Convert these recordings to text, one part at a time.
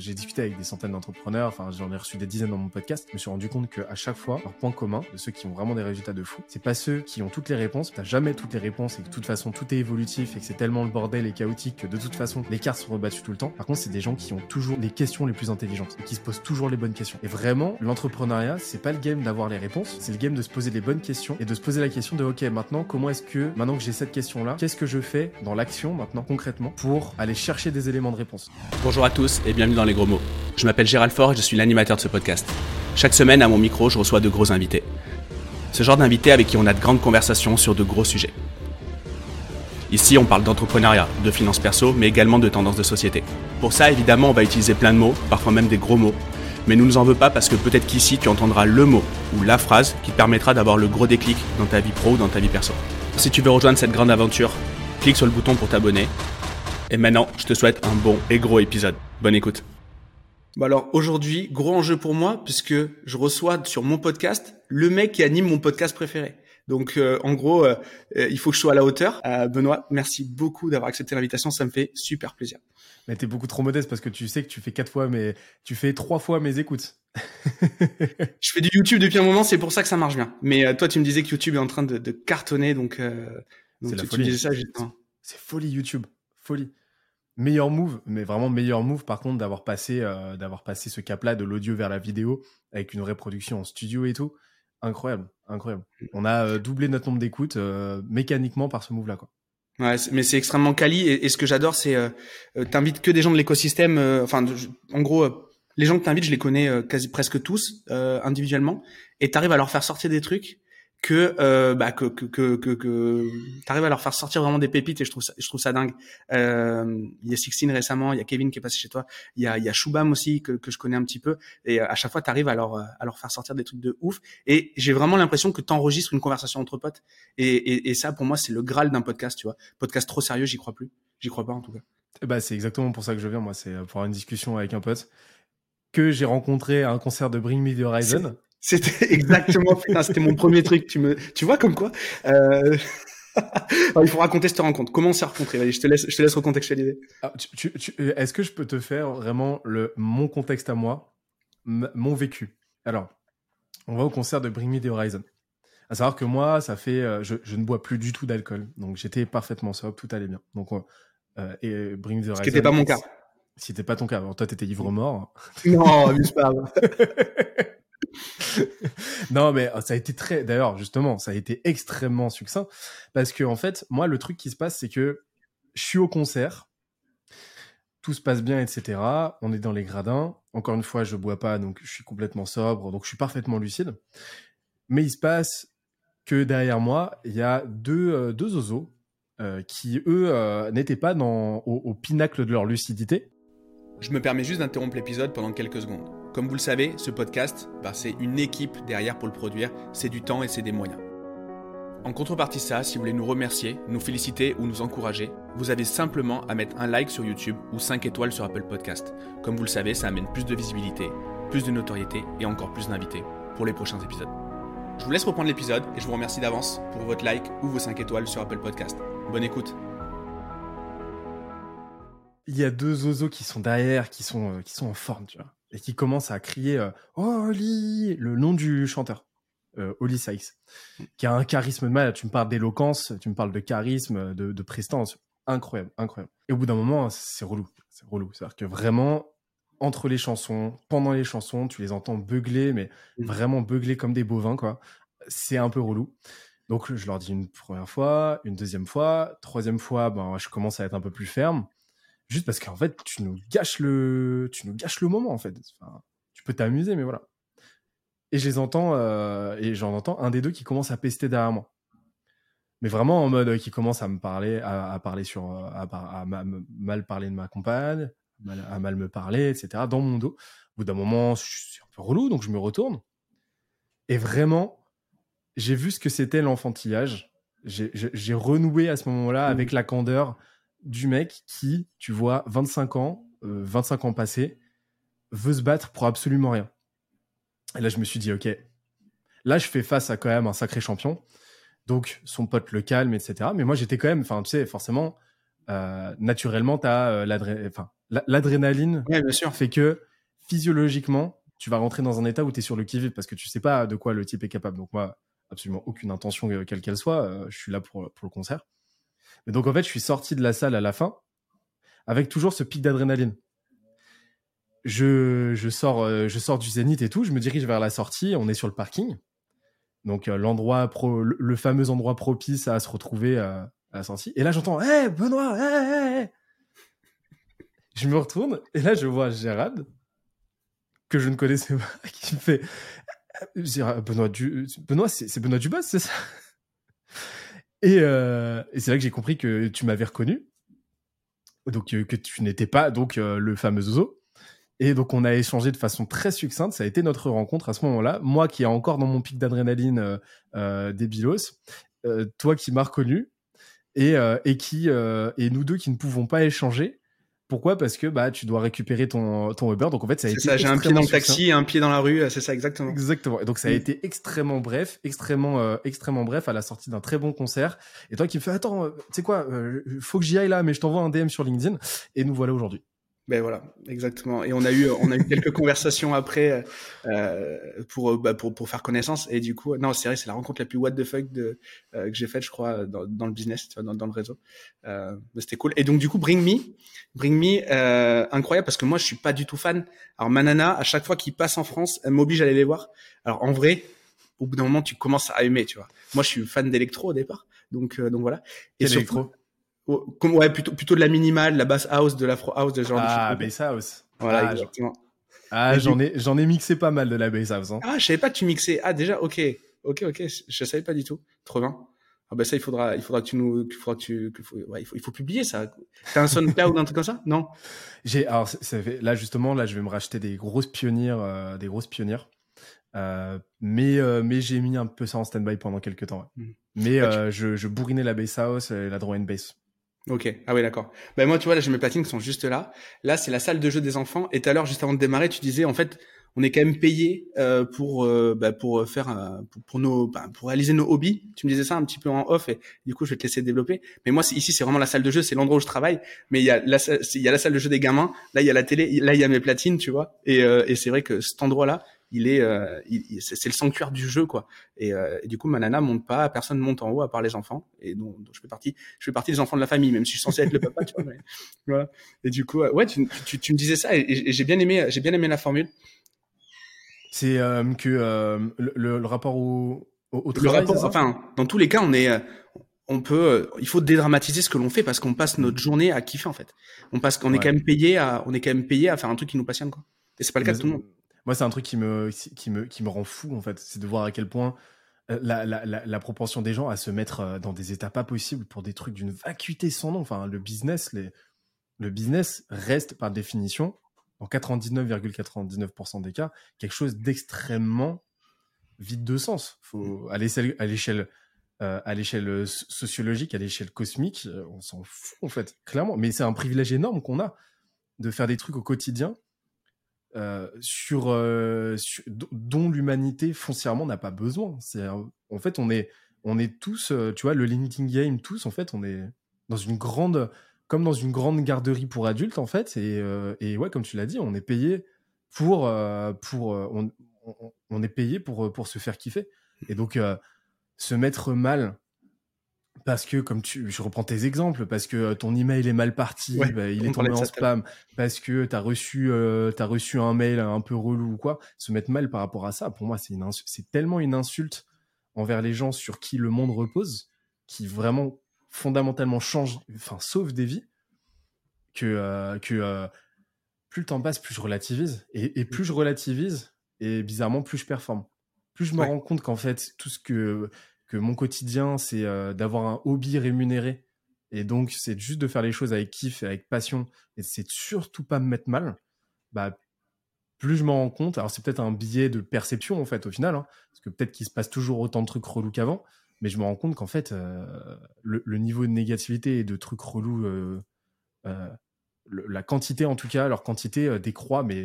j'ai discuté avec des centaines d'entrepreneurs, enfin j'en ai reçu des dizaines dans mon podcast, je me suis rendu compte qu'à chaque fois, leur point commun de ceux qui ont vraiment des résultats de fou, c'est pas ceux qui ont toutes les réponses, t'as jamais toutes les réponses et que de toute façon tout est évolutif et que c'est tellement le bordel et chaotique que de toute façon les cartes sont rebattues tout le temps. Par contre, c'est des gens qui ont toujours les questions les plus intelligentes et qui se posent toujours les bonnes questions. Et vraiment, l'entrepreneuriat, c'est pas le game d'avoir les réponses, c'est le game de se poser les bonnes questions et de se poser la question de ok, maintenant comment est-ce que, maintenant que j'ai cette question-là, qu'est-ce que je fais dans l'action maintenant concrètement pour aller chercher des éléments de réponse? Bonjour à tous et bienvenue dans gros mots. Je m'appelle Gérald Fort et je suis l'animateur de ce podcast. Chaque semaine, à mon micro, je reçois de gros invités. Ce genre d'invités avec qui on a de grandes conversations sur de gros sujets. Ici, on parle d'entrepreneuriat, de finances perso, mais également de tendances de société. Pour ça, évidemment, on va utiliser plein de mots, parfois même des gros mots. Mais nous ne nous en veux pas parce que peut-être qu'ici, tu entendras le mot ou la phrase qui te permettra d'avoir le gros déclic dans ta vie pro ou dans ta vie perso. Si tu veux rejoindre cette grande aventure, clique sur le bouton pour t'abonner. Et maintenant, je te souhaite un bon et gros épisode. Bonne écoute. Bon alors aujourd'hui, gros enjeu pour moi puisque je reçois sur mon podcast le mec qui anime mon podcast préféré. Donc euh, en gros, euh, euh, il faut que je sois à la hauteur. Benoît, merci beaucoup d'avoir accepté l'invitation, ça me fait super plaisir. Mais t'es beaucoup trop modeste parce que tu sais que tu fais quatre fois mais tu fais trois fois mes écoutes. je fais du YouTube depuis un moment, c'est pour ça que ça marche bien. Mais toi, tu me disais que YouTube est en train de, cartonner, donc, donc tu, tu, disais ça. C'est folie YouTube, folie meilleur move, mais vraiment meilleur move par contre d'avoir passé, d'avoir passé ce cap-là de l'audio vers la vidéo avec une vraie production en studio et tout. Incroyable, incroyable. On a euh, doublé notre nombre d'écoutes euh, mécaniquement par ce move-là, quoi. Ouais, mais c'est extrêmement quali. Et, ce que j'adore, c'est euh, euh t'invites que des gens de l'écosystème. enfin, en gros, les gens que t'invites, je les connais quasi presque tous individuellement, et t'arrives à leur faire sortir des trucs que euh, bah que que que que, t'arrives à leur faire sortir vraiment des pépites et je trouve ça je trouve ça dingue. Euh, il y a Sixteen récemment, il y a Kevin qui est passé chez toi, il y a il y a Shubham aussi que que je connais un petit peu et à chaque fois t'arrives à leur à leur faire sortir des trucs de ouf et j'ai vraiment l'impression que t'enregistres une conversation entre potes et et, et ça pour moi c'est le graal d'un podcast, tu vois. Podcast trop sérieux, j'y crois plus. J'y crois pas en tout cas. Bah c'est exactement pour ça que je viens moi, c'est pour avoir une discussion avec un pote que j'ai rencontré à un concert de Bring Me the Horizon. C'était exactement, putain, c'était mon premier truc. Tu me, tu vois comme quoi euh... Il faut raconter cette rencontre. Comment on s'est rencontré Je te laisse, je te laisse recontextualiser. Ah, tu, tu, Est-ce que je peux te faire vraiment le mon contexte à moi, mon vécu? Alors, on va au concert de Bring Me the Horizon. À savoir que moi, ça fait, euh, je, je ne bois plus du tout d'alcool, donc j'étais parfaitement sobre, tout allait bien. Donc, euh, et Bring Me the Horizon. Ce qui n'était pas mon cas. Si c'était pas ton cas, alors toi t'étais ivre mort. Non, abuse pas. non, mais euh, ça a été très. D'ailleurs, justement, ça a été extrêmement succinct parce que en fait, moi, le truc qui se passe, c'est que je suis au concert, tout se passe bien, etc. On est dans les gradins. Encore une fois, je bois pas, donc je suis complètement sobre, donc je suis parfaitement lucide. Mais il se passe que derrière moi, il y a deux, euh, deux oiseaux euh, qui, eux, n'étaient pas dans, au pinacle de leur lucidité. Je me permets juste d'interrompre l'épisode pendant quelques secondes. Comme vous le savez, ce podcast, bah, c'est une équipe derrière pour le produire, c'est du temps et c'est des moyens. En contrepartie de ça, si vous voulez nous remercier, nous féliciter ou nous encourager, vous avez simplement à mettre un like sur YouTube ou 5 étoiles sur Apple Podcast. Comme vous le savez, ça amène plus de visibilité, plus de notoriété et encore plus d'invités pour les prochains épisodes. Je vous laisse reprendre l'épisode et je vous remercie d'avance pour votre like ou vos 5 étoiles sur Apple Podcast. Bonne écoute. Il y a deux oiseaux qui sont derrière, qui sont, euh, qui sont en forme, tu vois et qui commence à crier euh, Oli le nom du chanteur, euh, Oli Sykes, qui a un charisme de mal. Tu me parles d'éloquence, tu me parles de charisme, de, de prestance, incroyable, incroyable. Et au bout d'un moment, c'est relou, c'est relou. C'est-à-dire que vraiment, entre les chansons, pendant les chansons, tu les entends beugler, mais mmh. vraiment beugler comme des bovins, quoi. C'est un peu relou. Donc je leur dis une première fois, une deuxième fois, troisième fois, ben je commence à être un peu plus ferme juste parce qu'en fait, tu nous gâches le, tu nous gâches le moment en fait. Enfin, tu peux t'amuser, mais voilà. Et je les entends, euh, et j'en entends un des deux qui commence à pester derrière moi. Mais vraiment en mode euh, qui commence à me parler, à, parler sur, à, mal parler de ma compagne, à mal me parler, etc. Dans mon dos. Au bout d'un moment, c'est un peu relou, donc je me retourne. Et vraiment, j'ai vu ce que c'était l'enfantillage. J'ai renoué à ce moment-là mmh. avec la candeur du mec qui, tu vois, 25 ans, 25 euh, ans passés, veut se battre pour absolument rien. Et là, je me suis dit, ok, là, je fais face à quand même un sacré champion. Donc, son pote le calme, etc. Mais moi, j'étais quand même, enfin, tu sais, forcément, naturellement, tu as l'adrénaline fait que physiologiquement, tu vas rentrer dans un état où tu es sur le qui-vive parce que tu sais pas de quoi le type est capable. Donc moi, absolument aucune intention quelle qu'elle soit, je suis là pour, pour le concert. Mais donc en fait, je suis sorti de la salle à la fin avec toujours ce pic d'adrénaline. Je, je, sors, euh, je sors du zénith et tout, je me dirige vers la sortie, on est sur le parking. Donc euh, l'endroit pro, le, fameux endroit propice à se retrouver euh, à, la sortie. Et là j'entends Hé Benoît, hé, hé, Je me retourne et là je vois Gérald, que je ne connaissais pas, qui me fait Benoît, du... Benoît c'est Benoît Dubas, c'est ça? Et, et c'est là que j'ai compris que tu m'avais reconnu donc euh, que tu n'étais pas donc euh, le fameux Zozo. Et donc on a échangé de façon très succincte. Ça a été notre rencontre à ce moment-là. Moi qui est encore dans mon pic d'adrénaline euh, des Bilos, toi qui m'as reconnu et, et qui et nous deux qui ne pouvons pas échanger pourquoi? Parce que bah tu dois récupérer ton ton Uber. Donc en fait ça a été ça. J'ai un pied dans le taxi et un pied dans la rue. C'est ça exactement. Exactement. Et donc ça a mm. été extrêmement bref, extrêmement euh, extrêmement bref à la sortie d'un très bon concert. Et toi qui me fais attends, euh, tu sais quoi, euh, faut que j'y aille là, mais je t'envoie un DM sur LinkedIn. Et nous voilà aujourd'hui. Ben voilà, exactement. Et on a eu, on a eu quelques conversations après euh, pour, bah, pour pour faire connaissance. Et du coup, non, c'est vrai, c'est la rencontre la plus what the fuck de euh, que j'ai faite, je crois, dans, dans, le business, dans, dans le réseau. Euh, c'était cool. Et donc du coup, Bring Me, Bring Me, euh, incroyable parce que moi, je suis pas du tout fan. Alors Manana, à chaque fois qu'il passe en France, elle m'oblige à aller les voir. Alors en vrai, au bout d'un moment, tu commences à aimer, tu vois. Moi, je suis fan d'électro au départ, donc euh, donc voilà. Et électro comme, ouais, plutôt, plutôt de la minimale, la bass house, de l'afro house, de genre ah, bass house. Voilà, ah, exactement. Ah, j'en ai, j'en ai mixé pas mal de la bass house. Hein. Ah, je savais pas que tu mixais. Ah, déjà, ok. Ok, ok. Je savais pas du tout. Trop bien. Ah, bah, ça, il faudra, il faudra que tu nous, il faudra que tu, ouais, il faut, il faut publier ça. T'as un SoundCloud ou un truc comme ça? Non? J'ai, alors, ça fait, là, justement, là, je vais me racheter des grosses pionnières, euh, des grosses pionnières. Euh, mais euh, mais j'ai mis un peu ça en stand-by pendant quelques temps. Ouais. Hmm. Mais euh, je, je bourrinais la bass house et la and bass. Ok, ah oui d'accord. Ben moi tu vois là j'ai mes platines qui sont juste là. Là c'est la salle de jeu des enfants. Et tout à l'heure juste avant de démarrer tu disais en fait on est quand même payé euh, pour euh, bah, pour faire euh, pour, nos bah, pour réaliser nos hobbies. Tu me disais ça un petit peu en off et du coup je vais te laisser développer. Mais moi ici c'est vraiment la salle de jeu, c'est l'endroit où je travaille. Mais il y a la il y a la salle de jeu des gamins. Là il y a la télé, là il y a mes platines, tu vois. Et, euh, et c'est vrai que cet endroit là il est, euh, c'est le sanctuaire du jeu quoi. Et, euh, et, du coup, ma nana monte pas, personne monte en haut à part les enfants. Et donc, je fais partie, je fais partie des enfants de la famille, même si je suis censé être le papa. tu vois, voilà. Et du coup, ouais, tu, tu, tu, me disais ça et, j'ai bien aimé, j'ai bien aimé la formule. C'est euh, que euh, le, le, rapport au, au, travail. Le rapport, enfin, dans tous les cas, on est, on peut, il faut dédramatiser ce que l'on fait parce qu'on passe notre journée à kiffer en fait. On passe, on est quand même payé à, on est quand même payé à faire un truc qui nous passionne quoi. Et c'est pas le cas de tout le monde. Moi, c'est un truc qui me, qui, me, qui me rend fou, en fait. C'est de voir à quel point euh, la, la, la, propension des gens à se mettre euh, dans des états pas possibles pour des trucs d'une vacuité sans nom. Enfin, le business, les, le business reste par définition, en 99,99% des cas, quelque chose d'extrêmement vide de sens. Faut, à l'échelle, à l'échelle, euh, à l'échelle sociologique, à l'échelle cosmique, on s'en fout, en fait, clairement. Mais c'est un privilège énorme qu'on a de faire des trucs au quotidien euh, sur, euh, dont l'humanité foncièrement n'a pas besoin. C'est en fait on est on est tous, euh, tu vois, le LinkedIn game, tous en fait, on est dans une grande comme dans une grande garderie pour adultes en fait et, et ouais comme tu l'as dit, on est payé pour pour on, on, est payé pour pour se faire kiffer et donc se mettre mal parce que, comme tu, je reprends tes exemples, parce que euh, ton email est mal parti, bah, il est tombé en spam, parce que t'as reçu, euh, as reçu un mail un peu relou ou quoi, se mettre mal par rapport à ça, pour moi, c'est c'est tellement une insulte envers les gens sur qui le monde repose, qui vraiment fondamentalement change, enfin, sauve des vies, que, euh, que euh, plus le temps passe, plus je relativise, et, et, plus je relativise, et bizarrement, plus je performe. Plus je me rends compte qu'en fait, tout ce que que mon quotidien, c'est euh, d'avoir un hobby rémunéré. Et donc, c'est juste de faire les choses avec kiff et avec passion. Et c'est surtout pas me mettre mal. Bah, plus je m'en rends compte, alors c'est peut-être un biais de perception en fait au final, hein, parce que peut-être qu'il se passe toujours autant de trucs relous qu'avant, mais je me rends compte qu'en fait euh, le, niveau de négativité et de trucs relous, euh, la quantité en tout cas, leur quantité décroît mais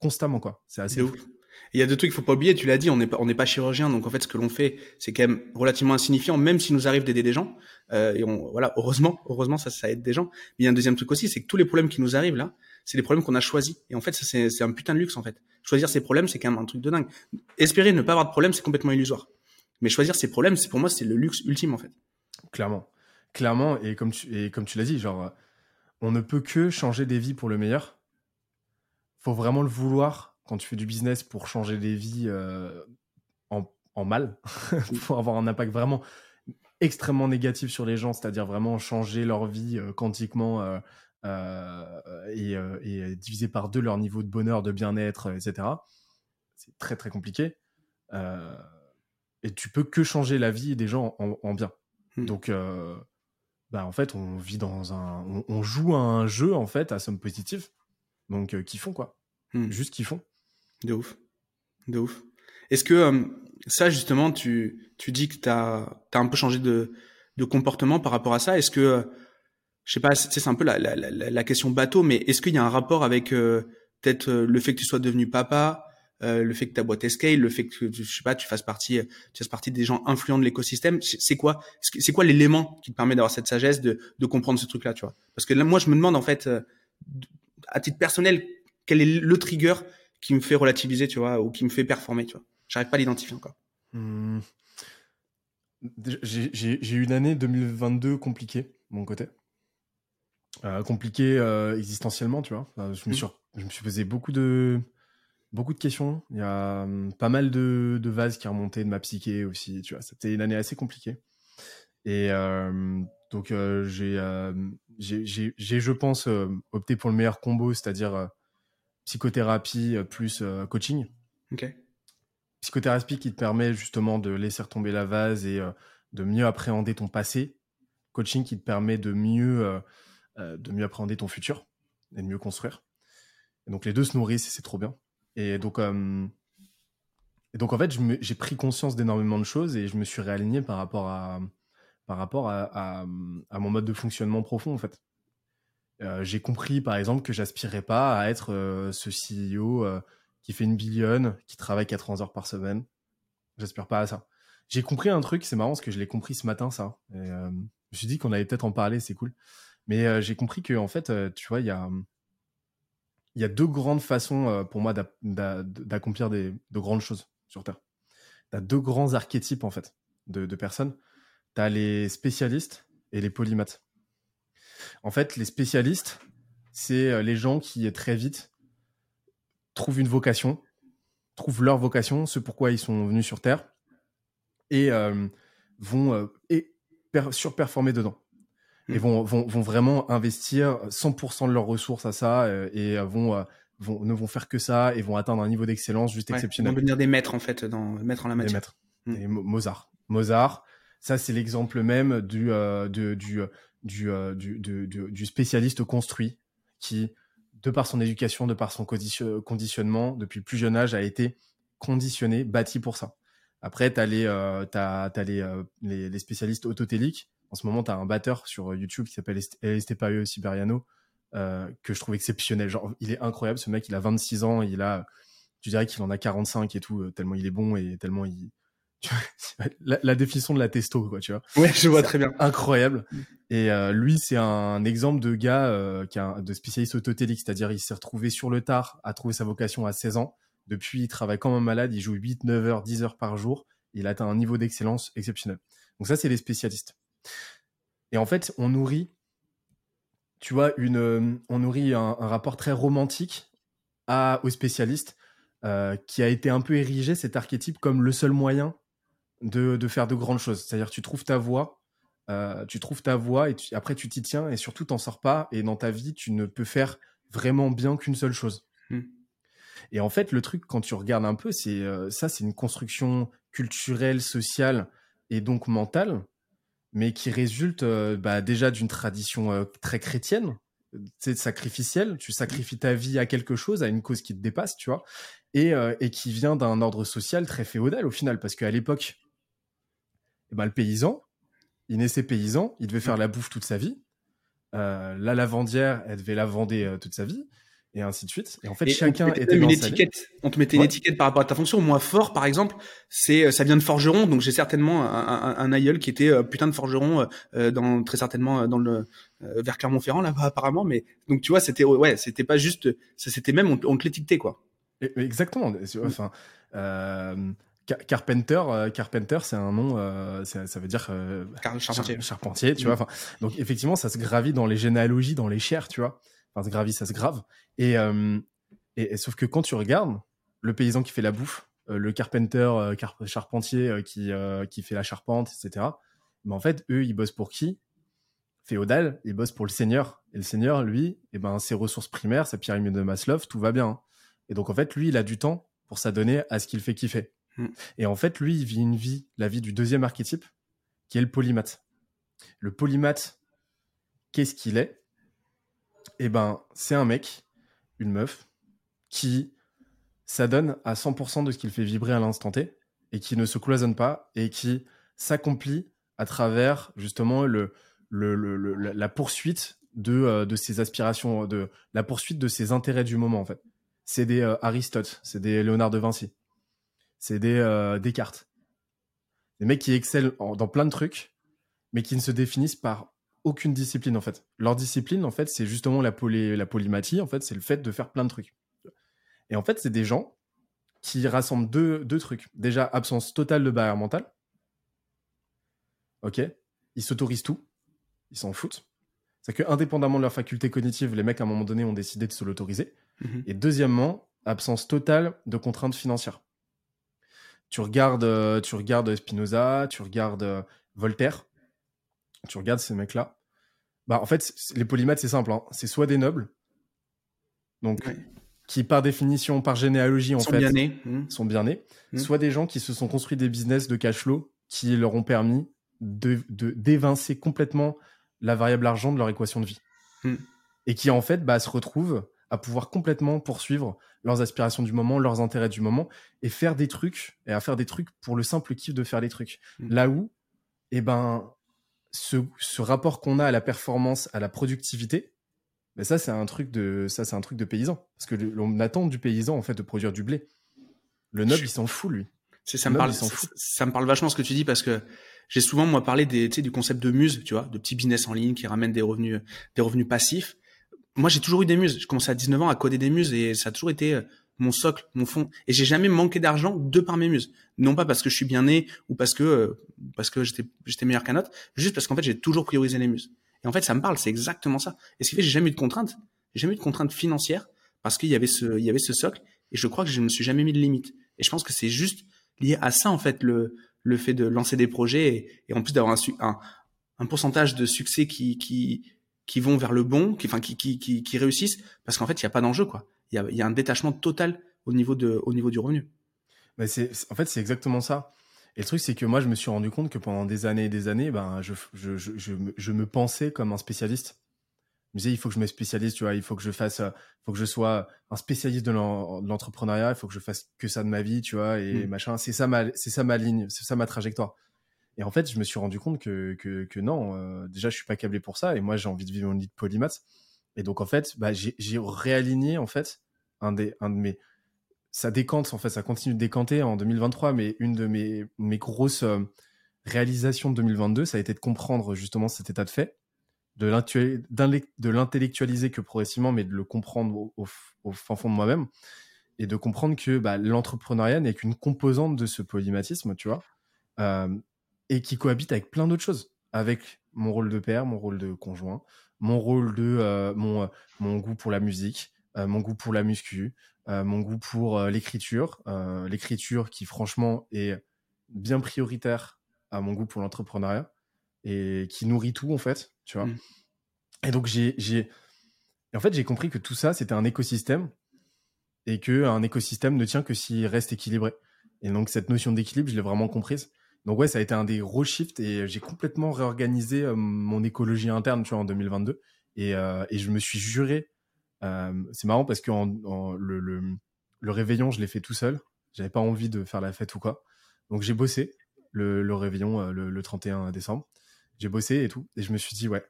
constamment quoi. C'est assez ouf. Il y a deux trucs qu'il faut pas oublier. Tu l'as dit, on n'est pas, on n'est pas chirurgien, donc en fait, ce que l'on fait, c'est quand même relativement insignifiant, même s'il nous arrive d'aider des gens. Euh, et on, voilà, heureusement, heureusement, ça, aide des gens. Mais il y a un deuxième truc aussi, c'est que tous les problèmes qui nous arrivent là, c'est des problèmes qu'on a choisis. Et en fait, c'est, c'est un putain de luxe en fait. Choisir ses problèmes, c'est quand même un truc de dingue. Espérer ne pas avoir de problème, c'est complètement illusoire. Mais choisir ses problèmes, c'est pour moi, c'est le luxe ultime en fait. Clairement, clairement, et comme tu, et comme tu l'as dit, genre, on ne peut que changer des vies pour le meilleur. Faut vraiment le vouloir quand tu fais du business pour changer des vies euh, en, mal, pour avoir un impact vraiment extrêmement négatif sur les gens, c'est-à-dire vraiment changer leur vie euh, quantiquement euh, et, et, diviser par deux leur niveau de bonheur, de bien-être, etc. C'est très très compliqué. et tu peux que changer la vie des gens en, bien. Hmm. Donc, bah, en fait, on vit dans un. On, joue à un jeu, en fait, à somme positive. Donc, qui font quoi hmm. Juste qui font. De ouf. De ouf. Est-ce que euh, ça, justement, tu, tu dis que tu as, un peu changé de, de comportement par rapport à ça Est-ce que, euh, je sais pas, c'est un peu la, la, la, question bateau, mais est-ce qu'il y a un rapport avec euh, peut-être le fait que tu sois devenu papa, le fait que ta boîte scale, le fait que je sais pas, tu fasses partie, tu fasses partie des gens influents de l'écosystème? C'est quoi, c'est quoi l'élément qui te permet d'avoir cette sagesse de, de comprendre ce truc-là, tu vois? Parce que là, moi, je me demande en fait, à titre personnel, quel est le trigger qui me fait relativiser, tu vois, ou qui me fait performer, tu vois. J'arrive pas à l'identifier encore. Hmm. J'ai eu une année 2022 compliquée, mon côté. Euh, compliquée euh, existentiellement, tu vois. je, me hmm. suis, je me suis posé beaucoup de, beaucoup de questions. Il y a hum, pas mal de, de vases qui remontaient de ma psyché aussi, tu vois. C'était une année assez compliquée. Et euh, donc, j'ai, j'ai, je pense, opté pour le meilleur combo, c'est-à-dire psychothérapie euh, plus euh, coaching. Psychothérapie qui te permet justement de laisser retomber la vase et euh, de mieux appréhender ton passé. Coaching qui te permet de mieux, de mieux appréhender ton futur et de mieux construire. Et donc les deux se nourrissent et c'est trop bien. Et donc, et donc en fait, j'ai pris conscience d'énormément de choses et je me suis réaligné par rapport à, par rapport à, à, à, mon mode de fonctionnement profond en fait. Euh, j'ai compris, par exemple, que j'aspirais pas à être euh, ce CEO euh, qui fait une billion, qui travaille 80 heures par semaine. J'aspire pas à ça. J'ai compris un truc, c'est marrant parce que je l'ai compris ce matin, ça. Je me suis dit qu'on allait peut-être en parler, c'est cool. Mais j'ai compris que, en fait, tu vois, il y a, deux grandes façons pour moi d'accomplir de grandes choses sur Terre. Tu as deux grands archétypes, en fait, de, de personnes. Tu as les spécialistes et les polymathes. En fait, les spécialistes, c'est euh, les gens qui très vite trouvent une vocation, trouvent leur vocation, ce pourquoi ils sont venus sur Terre, et euh, vont euh, et surperformer dedans. Et hmm. vont, vont, vont, vraiment investir 100% de leurs ressources à ça et vont, vont, ne vont faire que ça et vont atteindre un niveau d'excellence juste exceptionnel. Ils vont devenir des maîtres en fait, dans, maîtres en la matière. Des maîtres. Et Mozart. Mozart, ça c'est l'exemple même du, du, euh, du, du, du, spécialiste construit qui, de par son éducation, de par son conditionnement, depuis plus jeune âge, a été conditionné, bâti pour ça. Après, tu as, les, euh, euh, les, les, spécialistes autotéliques. En ce moment, tu as un batteur sur YouTube qui s'appelle Estepaio Siberiano, que je trouve exceptionnel. Genre, il est incroyable. Ce mec, il a 26 ans, il a, tu dirais qu'il en a 45 et tout, tellement il est bon et tellement il, la, définition de la testo, quoi, tu vois. Ouais, je vois très bien. Incroyable. Et euh, lui, c'est un exemple de gars euh, qui a de spécialiste autotélique, c'est-à-dire il s'est retrouvé sur le tard à trouver sa vocation à 16 ans. Depuis, il travaille comme un malade, il joue 8, 9 heures, 10 heures par jour. Il atteint un niveau d'excellence exceptionnel. Donc ça, c'est les spécialistes. Et en fait, on nourrit, tu vois, une, euh, on nourrit un, rapport très romantique à, aux spécialistes qui a été un peu érigé, cet archétype, comme le seul moyen de, faire de grandes choses. C'est-à-dire tu trouves ta voie, euh, tu trouves ta voie et après tu t'y tiens et surtout t'en sors pas et dans ta vie tu ne peux faire vraiment bien qu'une seule chose. Hmm. Et en fait le truc quand tu regardes un peu c'est euh, ça c'est une construction culturelle, sociale et donc mentale mais qui résulte euh, bah, déjà d'une tradition très chrétienne, c'est sacrificielle, tu sacrifies ta vie à quelque chose, à une cause qui te dépasse, tu vois, et, et qui vient d'un ordre social très féodal au final, parce qu'à l'époque, eh ben, le paysan, il naissait paysan, il devait faire la bouffe toute sa vie. Euh, la lavandière, elle devait la vendre euh, toute sa vie. et ainsi de suite. Et en fait, Et chacun on te était une étiquette. On te mettait une étiquette par rapport à ta fonction. Moi, fort, par exemple, c'est, euh, ça vient de forgeron. Donc, j'ai certainement un, un, un aïeul qui était euh, putain de forgeron, dans, très certainement dans le, vers Clermont-Ferrand, là-bas, apparemment. Mais, donc, tu vois, c'était, ouais, c'était pas juste, c'était même, on, on te l'étiquetait, quoi. Exactement. C'est- Enfin, euh, Carpenter, euh, Carpenter, c'est un nom, euh, ça veut dire euh, Charpentier. char- charpentier, tu Mm. vois. Donc effectivement, ça se gravit dans les généalogies, dans les chairs, tu vois. Enfin, ça se gravit, ça se grave. Et, euh, et, et sauf que quand tu regardes le paysan qui fait la bouffe, le carpenter, car- charpentier qui qui fait la charpente, etc. Mais en fait, eux, ils bossent pour qui? Féodal, ils bossent pour le seigneur. Et le seigneur, lui, eh ben, ses ressources primaires, sa pyramide de Maslow, tout va bien. Et donc, en fait, lui, il a du temps pour s'adonner à ce qu'il fait kiffer. Mm. Et en fait, lui, il vit une vie, la vie du deuxième archétype, qui est le polymathe. Le polymathe, qu'est-ce qu'il est? Eh ben, c'est un mec, une meuf, qui s'adonne à 100% de ce qu'il fait vibrer à l'instant T, et qui ne se cloisonne pas, et qui s'accomplit à travers, justement, le, la poursuite de, euh, de ses aspirations, de la poursuite de ses intérêts du moment, en fait. C'est des euh, Aristote, c'est des Léonard de Vinci, c'est des euh, Descartes. Des mecs qui excellent en- dans plein de trucs, mais qui ne se définissent par aucune discipline, en fait. Leur discipline, en fait, c'est justement la, poly, la polymathie, en fait, c'est le fait de faire plein de trucs. Et en fait, c'est des gens qui rassemblent deux, deux trucs. Déjà, absence totale de barrière mentale. Ok Ils s'autorisent tout. Ils s'en foutent. C'est que, indépendamment de leur faculté cognitive, les mecs, à un moment donné, ont décidé de se l'autoriser. Mhm. Et deuxièmement, absence totale de contraintes financières. Tu regardes, euh, tu regardes Spinoza, tu regardes euh, Voltaire, tu regardes ces mecs-là. Bah, en fait, les polymathes, c'est simple. hein. C'est soit des nobles, donc Ouais. qui par définition, par généalogie, en sont fait, bien nés. Mhm. sont bien nés, Mm. soit des gens qui se sont construits des business de cash flow qui leur ont permis de de- d'évincer complètement la variable argent de leur équation de vie. Mm. Et qui, en fait, bah, se retrouvent à pouvoir complètement poursuivre leurs aspirations du moment, leurs intérêts du moment, et faire des trucs, et à faire des trucs pour le simple kiff de faire des trucs. Mm. Là où, eh ben, ce, ce rapport qu'on a à la performance, à la productivité, mais ça, c'est un truc de, ça, c'est un truc de paysan. Parce que le- on attend du paysan, en fait, de produire du blé. Le noble, Je- il s'en fout, lui. C'est- ça me parle, ça, me parle vachement ce que tu dis parce que j'ai souvent moi parlé des, du concept de muse, tu vois, de petits business en ligne qui ramènent des revenus, des revenus passifs. Moi, j'ai toujours eu des muses. Je commençais à 19 ans à coder des muses et ça a toujours été euh, mon socle, mon fond. Et j'ai jamais manqué d'argent de par mes muses. Non pas parce que je suis bien né ou parce que euh, parce que j'étais j'étais meilleur qu'un autre, juste parce qu'en fait j'ai toujours priorisé les muses. Et en fait, ça me parle, c'est exactement ça. Et ce qui fait j'ai jamais eu de contraintes, j'ai jamais eu de contraintes financières parce qu'il y avait ce il y avait ce socle. Et je crois que je me suis jamais mis de limite. Et je pense que c'est juste lié à ça en fait le le fait de lancer des projets et, et en plus d'avoir un, un un pourcentage de succès qui qui qui vont vers le bon, qui enfin qui qui qui, qui réussissent parce qu'en fait il y a pas d'enjeu quoi. Il y a il y a un détachement total au niveau de au niveau du revenu. Mais c'est, en fait, c'est exactement ça. Et le truc, c'est que moi, je me suis rendu compte que pendant des années et des années, ben, je, je, je, je, me, je me pensais comme un spécialiste. Je me disais, il faut que je me spécialise, tu vois, il faut que je fasse, euh, il faut que je sois un spécialiste de l'en- de l'entrepreneuriat, il faut que je fasse que ça de ma vie, tu vois, et Mm. machin. C'est ça ma, c'est ça ma ligne, c'est ça ma trajectoire. Et en fait, je me suis rendu compte que, que, non, euh, déjà, je suis pas câblé pour ça, et moi, j'ai envie de vivre mon lit de polymath. Et donc, en fait, bah, j'ai réaligné, en fait, un, des, un de mes, ça décante, en fait, ça continue de décanter en 2023, mais une de mes, mes grosses euh, réalisations de 2022, ça a été de comprendre justement cet état de fait, de l'intellectualiser que progressivement, mais de le comprendre au, fin fond de moi-même, et de comprendre que bah, l'entrepreneuriat n'est qu'une composante de ce polymatisme, tu vois, euh, et qui cohabite avec plein d'autres choses, avec mon rôle de père, mon rôle de conjoint, mon rôle de euh, mon, euh, mon goût pour la musique, euh, mon goût pour la muscu, euh, mon goût pour l'écriture, l'écriture qui franchement est bien prioritaire à mon goût pour l'entrepreneuriat et qui nourrit tout en fait, tu vois. Mm. Et donc j'ai j'ai en fait j'ai compris que tout ça c'était un écosystème et que un écosystème ne tient que s'il reste équilibré. Et donc cette notion d'équilibre, je l'ai vraiment comprise. Donc ouais, ça a été un des gros shifts et j'ai complètement réorganisé euh, mon écologie interne, tu vois, en 2022. Et, euh, et je me suis juré. euh, c'est marrant parce que en, en- le, le, le réveillon, je l'ai fait tout seul. J'avais pas envie de faire la fête ou quoi. Donc j'ai bossé le, le réveillon le, le 31 décembre. J'ai bossé et tout. Et je me suis dit, ouais,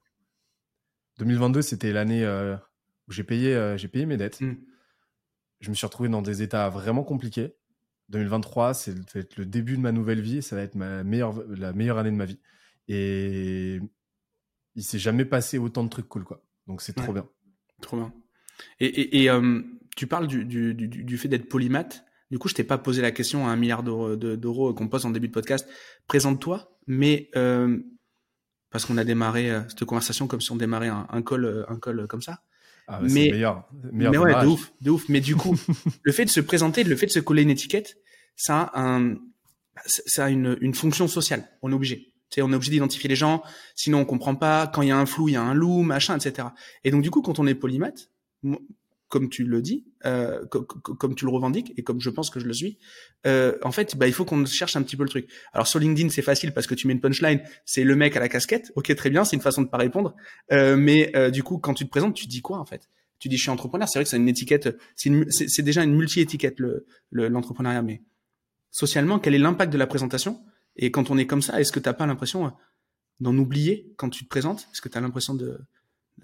2022, c'était l'année euh, J'ai payé, j'ai payé mes dettes. Hmm. Je me suis retrouvé dans des états vraiment compliqués. 2023, c'est va être le début de ma nouvelle vie. Ça va être ma meilleure, la meilleure année de ma vie. Et il s'est jamais passé autant de trucs cool, quoi. Donc c'est trop bien. Trop bien. Et, et, euh, tu parles du, du, du, du fait d'être polymath. Du coup, je t'ai pas posé la question à un milliard d'euros qu'on pose en début de podcast. Présente-toi, mais euh, parce qu'on a démarré euh, cette conversation comme si on démarrait un, un call, un call comme ça. Ah, mais, meilleur, meilleur mais ouais, de ouf, de ouf. Mais du coup, le fait de se présenter, le fait de se coller une étiquette, ça a un, ça a une, une fonction sociale. On est obligé. Tu sais, on est obligé d'identifier les gens, sinon on comprend pas. Quand il y a un flou, il y a un loup, machin, etc. Et donc du coup, quand on est polymath, comme tu le dis, euh, comme tu le revendiques et comme je pense que je le suis, euh, en fait, bah, il faut qu'on cherche un petit peu le truc. Alors sur LinkedIn, c'est facile parce que tu mets une punchline, c'est le mec à la casquette. Ok, très bien, c'est une façon de pas répondre. Euh, mais euh, du coup, quand tu te présentes, tu dis quoi en fait? Tu dis je suis entrepreneur. C'est vrai que c'est une étiquette, c'est déjà une multi-étiquette l'entrepreneuriat. Le, mais socialement, quel est l'impact de la présentation? Et quand on est comme ça, est-ce que t'as pas l'impression d'en oublier quand tu te présentes? Est-ce que tu as l'impression de,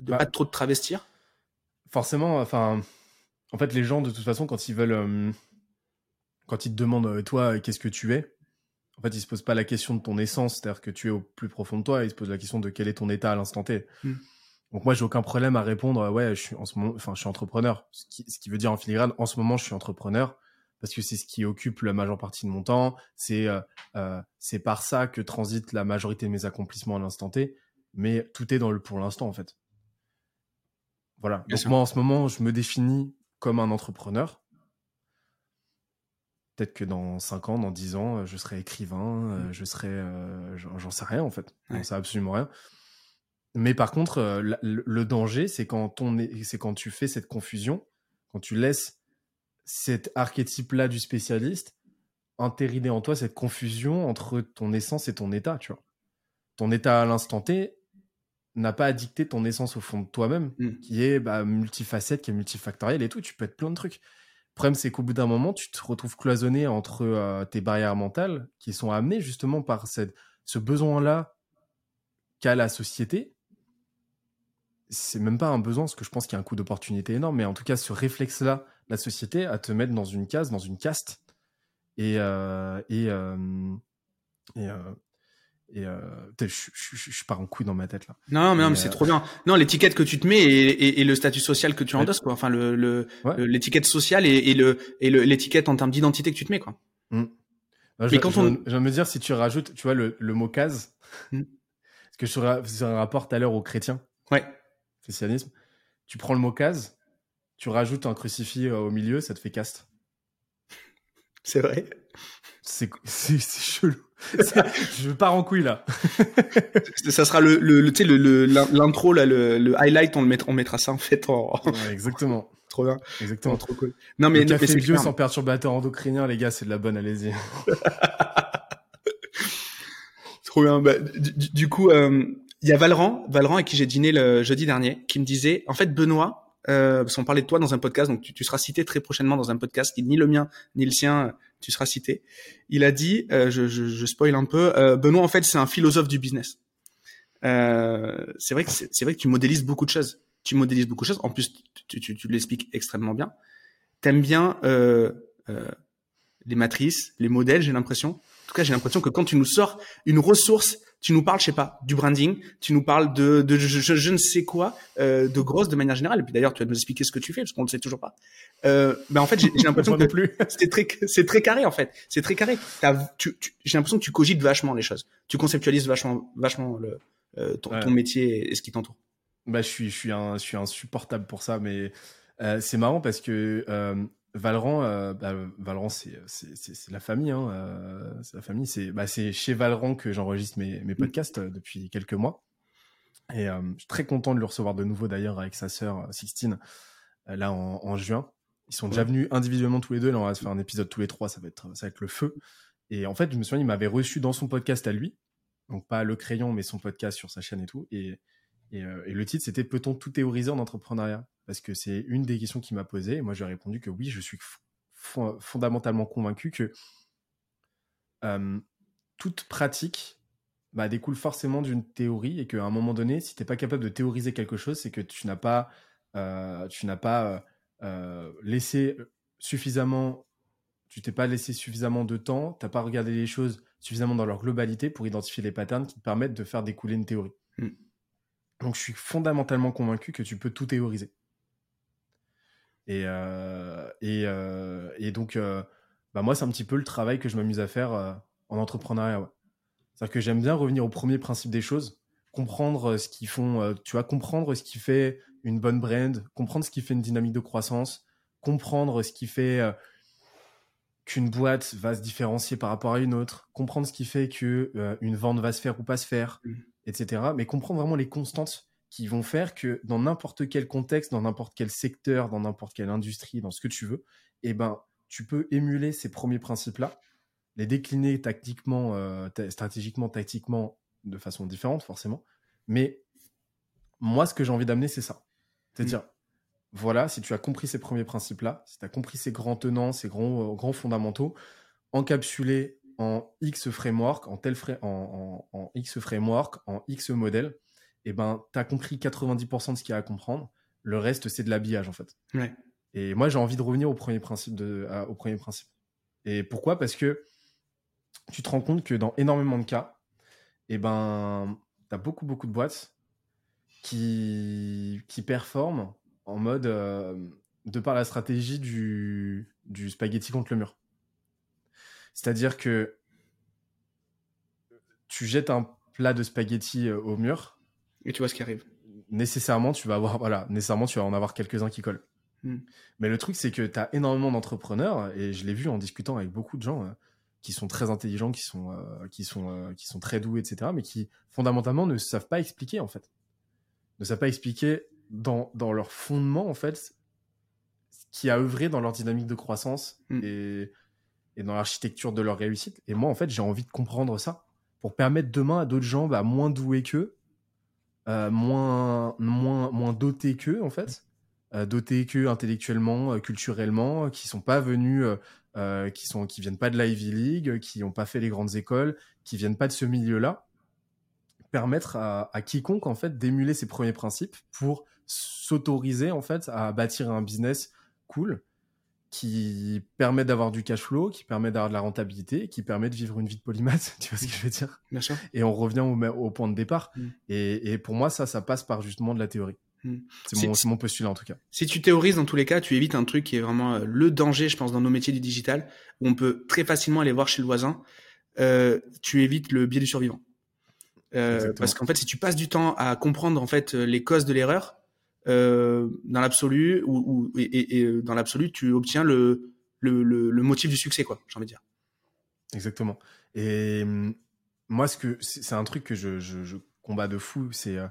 de bah. pas trop te travestir? Forcément, enfin, en fait, les gens, de toute façon, quand ils veulent, euh, quand ils te demandent, euh, toi, euh, qu'est-ce que tu es, en fait, ils se posent pas la question de ton essence, c'est-à-dire que tu es au plus profond de toi, ils se posent la question de quel est ton état à l'instant T. Hmm. Donc moi, j'ai aucun problème à répondre, ouais, je suis en ce moment, enfin, je suis entrepreneur, ce qui, ce qui, veut dire en filigrane, en ce moment, je suis entrepreneur parce que c'est ce qui occupe la majeure partie de mon temps. C'est euh, c'est par ça que transite la majorité de mes accomplissements à l'instant T. Mais tout est dans le pour l'instant en fait. Voilà. Donc moi, en ce moment, je me définis comme un entrepreneur. Peut-être que dans 5 ans, dans 10 ans, je serai écrivain, euh, mmh. je serai... Euh, j'en sais rien, en fait. J'en sais absolument rien. Mais par contre, euh, le, danger, c'est quand, on est, c'est quand tu fais cette confusion, quand tu laisses cet archétype-là du spécialiste entériner en toi cette confusion entre ton essence et ton état, tu vois. Ton état à l'instant T, n'a pas à dicter ton essence au fond de toi-même, mm. qui est bah, multifacette, qui est multifactoriel et tout. Tu peux être plein de trucs. Le problème, c'est qu'au bout d'un moment, tu te retrouves cloisonné entre euh, tes barrières mentales qui sont amenées justement par cette, ce besoin-là qu'a la société. C'est même pas un besoin, parce que je pense qu'il y a un coût d'opportunité énorme, mais en tout cas, ce réflexe-là, la société, à te mettre dans une case, dans une caste. Et, euh, et, euh, et, et euh, je, je, je, pars en couille dans ma tête là. Non, mais, non, mais c'est trop bien. Non, l'étiquette que tu te mets et, et, le statut social que tu endosses, quoi. Enfin, le, l'étiquette sociale et, le et l'étiquette en termes d'identité que tu te mets, quoi. Mmh. je, quand on... je, me dire si tu rajoutes, tu vois, le, le mot case, mmh. parce que sur, un rapport tout à l'heure aux chrétiens, ouais, christianisme, tu prends le mot case, tu rajoutes un crucifix euh, au milieu, ça te fait caste. C'est vrai. C'est chelou. je pars en couille là. ça sera le, le, le l'intro là, le, le, highlight, on le mettra, on mettra ça en fait en. exactement. trop bien. Exactement. trop cool. Non mais, le café bio sans perturbateur endocrinien, les gars, c'est de la bonne, allez-y. trop bien. Bah, du, coup, euh, il y a Valran, Valran avec qui j'ai dîné le jeudi dernier, qui me disait, en fait, Benoît, euh, parce parlait de toi dans un podcast, donc tu, tu, seras cité très prochainement dans un podcast qui ni le mien ni le sien tu seras cité. Il a dit, euh, je, je, je, spoil un peu, euh, Benoît en fait c'est un philosophe du business. Euh, c'est vrai que c'est vrai que tu modélises beaucoup de choses. Tu modélises beaucoup de choses. En plus, tu, tu, tu l'expliques extrêmement bien. T'aimes bien euh, euh, les matrices, les modèles. J'ai l'impression. En tout cas, j'ai l'impression que quand tu nous sors une ressource tu nous parles, je sais pas, du branding, tu nous parles de, de je, je, ne sais quoi, euh, de grosse de manière générale. Et puis d'ailleurs, tu vas nous expliquer ce que tu fais parce qu'on ne sait toujours pas. Euh, ben en fait, j'ai l'impression que plus. c'est très, c'est très carré en fait. C'est très carré. Tu, tu, j'ai l'impression que tu cogites vachement les choses. Tu conceptualises vachement, vachement le, euh, ton, ton, métier et ce qui t'entoure. Bah, je suis, je suis un, je suis insupportable pour ça, mais euh, c'est marrant parce que euh, Valran, euh, bah, Valran, c'est la famille. Hein, euh, c'est la famille. C'est bah, chez Valran que j'enregistre mes, mes, podcasts euh, depuis quelques mois. Et je suis très content de le recevoir de nouveau d'ailleurs avec sa sœur Sixtine là en, en, juin. Ils sont déjà venus individuellement tous les deux. Là, on va se faire un épisode tous les trois. Ça va être, ça va être le feu. Et en fait, je me souviens, il m'avait reçu dans son podcast à lui. Donc pas le crayon, mais son podcast sur sa chaîne et tout. Et, et, et le titre, c'était Peut-on tout théoriser en entrepreneuriat? Parce que c'est une des questions qu'il m'a posées. Et moi, j'ai répondu que oui, je suis fondamentalement convaincu que toute pratique bah, découle forcément d'une théorie et qu'à un moment donné, si tu n'es pas capable de théoriser quelque chose, c'est que tu n'as pas tu n'as pas laissé suffisamment, tu t'es pas laissé suffisamment de temps, tu n'as pas regardé les choses suffisamment dans leur globalité pour identifier les patterns qui te permettent de faire découler une théorie. Hmm. Donc je suis fondamentalement convaincu que tu peux tout théoriser. Et, euh, euh, donc, euh, bah moi, c'est un petit peu le travail que je m'amuse à faire en entrepreneuriat. C'est-à-dire que j'aime bien revenir au premier principe des choses, comprendre ce qui font, tu vois, comprendre ce qui fait une bonne brand, comprendre ce qui fait une dynamique de croissance, comprendre ce qui fait qu'une boîte va se différencier par rapport à une autre, comprendre ce qui fait que une vente va se faire ou pas se faire, mmh. Etc. Mais comprendre vraiment les constantes qui vont faire que dans n'importe quel contexte, dans n'importe quel secteur, dans n'importe quelle industrie, dans ce que tu veux, eh ben, tu peux émuler ces premiers principes-là, les décliner tactiquement, euh, stratégiquement, tactiquement, de façon différente, forcément. Mais moi, ce que j'ai envie d'amener, c'est ça. C'est-à-dire, voilà, si tu as compris ces premiers principes-là, si tu as compris ces grands tenants, ces grands, grands fondamentaux, encapsulés en X framework, en, tel en, en X framework, en X modèle, et eh ben, tu as compris 90% de ce qu'il y a à comprendre. Le reste, c'est de l'habillage, en fait. Et moi, j'ai envie de revenir au premier principe. De, au premier principe. Et pourquoi? Parce que tu te rends compte que dans énormément de cas, et eh ben, tu as beaucoup, beaucoup de boîtes qui, qui performent en mode euh, de par la stratégie du, du spaghetti contre le mur. C'est-à-dire que tu jettes un plat de spaghetti euh, au mur, et tu vois ce qui arrive. Nécessairement, tu vas avoir, voilà, nécessairement, tu vas en avoir quelques-uns qui collent. Hmm. Mais le truc, c'est que tu as énormément d'entrepreneurs, et je l'ai vu en discutant avec beaucoup de gens euh, qui sont très intelligents, qui sont, euh, qui, sont, euh, qui sont très doués, etc., mais qui fondamentalement ne savent pas expliquer, en fait. Ne savent pas expliquer dans, dans leur fondement, en fait, ce qui a œuvré dans leur dynamique de croissance hmm. et, et dans l'architecture de leur réussite. Et moi, en fait, j'ai envie de comprendre ça pour permettre demain à d'autres gens bah, moins doués qu'eux euh, moins, moins, moins dotés qu'eux, en fait. Euh, dotés qu'eux intellectuellement, euh, culturellement, qui sont pas venus, qui sont, qui viennent pas de l'Ivy League, qui n'ont pas fait les grandes écoles, qui viennent pas de ce milieu-là, permettre à, à, quiconque en fait d'émuler ses premiers principes pour s'autoriser en fait à bâtir un business cool qui permet d'avoir du cash flow, qui permet d'avoir de la rentabilité, qui permet de vivre une vie de polymath, tu vois ce que je veux dire? Bien sûr. Et on revient au, point de départ. Mm. Et, pour moi, ça, ça passe par justement de la théorie. Mm. C'est mon, postulat en tout cas. Si tu théorises dans tous les cas, tu évites un truc qui est vraiment euh, le danger, je pense, dans nos métiers du digital, où on peut très facilement aller voir chez le voisin. Euh, tu évites le biais du survivant. Euh, parce qu'en fait, si tu passes du temps à comprendre en fait les causes de l'erreur, euh, dans l'absolu ou, euh, dans l'absolu tu obtiens le, le, le, motif du succès quoi j'ai envie de dire exactement et hum, moi ce que c'est un truc que je, je, combats de fou c'est euh,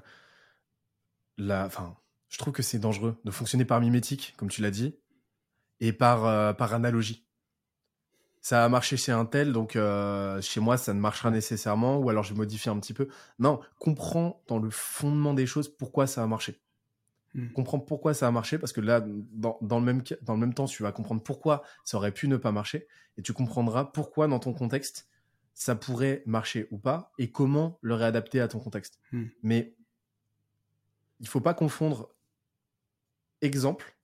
la enfin je trouve que c'est dangereux de fonctionner par mimétique comme tu l'as dit et par par analogie ça a marché chez un tel, donc chez moi, ça ne marchera nécessairement, ou alors je modifie un petit peu. Non, comprends dans le fondement des choses pourquoi ça a marché. Hmm. Comprends pourquoi ça a marché, parce que là, dans, le même, dans le même temps, tu vas comprendre pourquoi ça aurait pu ne pas marcher, et tu comprendras pourquoi, dans ton contexte, ça pourrait marcher ou pas, et comment le réadapter à ton contexte. Hmm. Mais il faut pas confondre exemple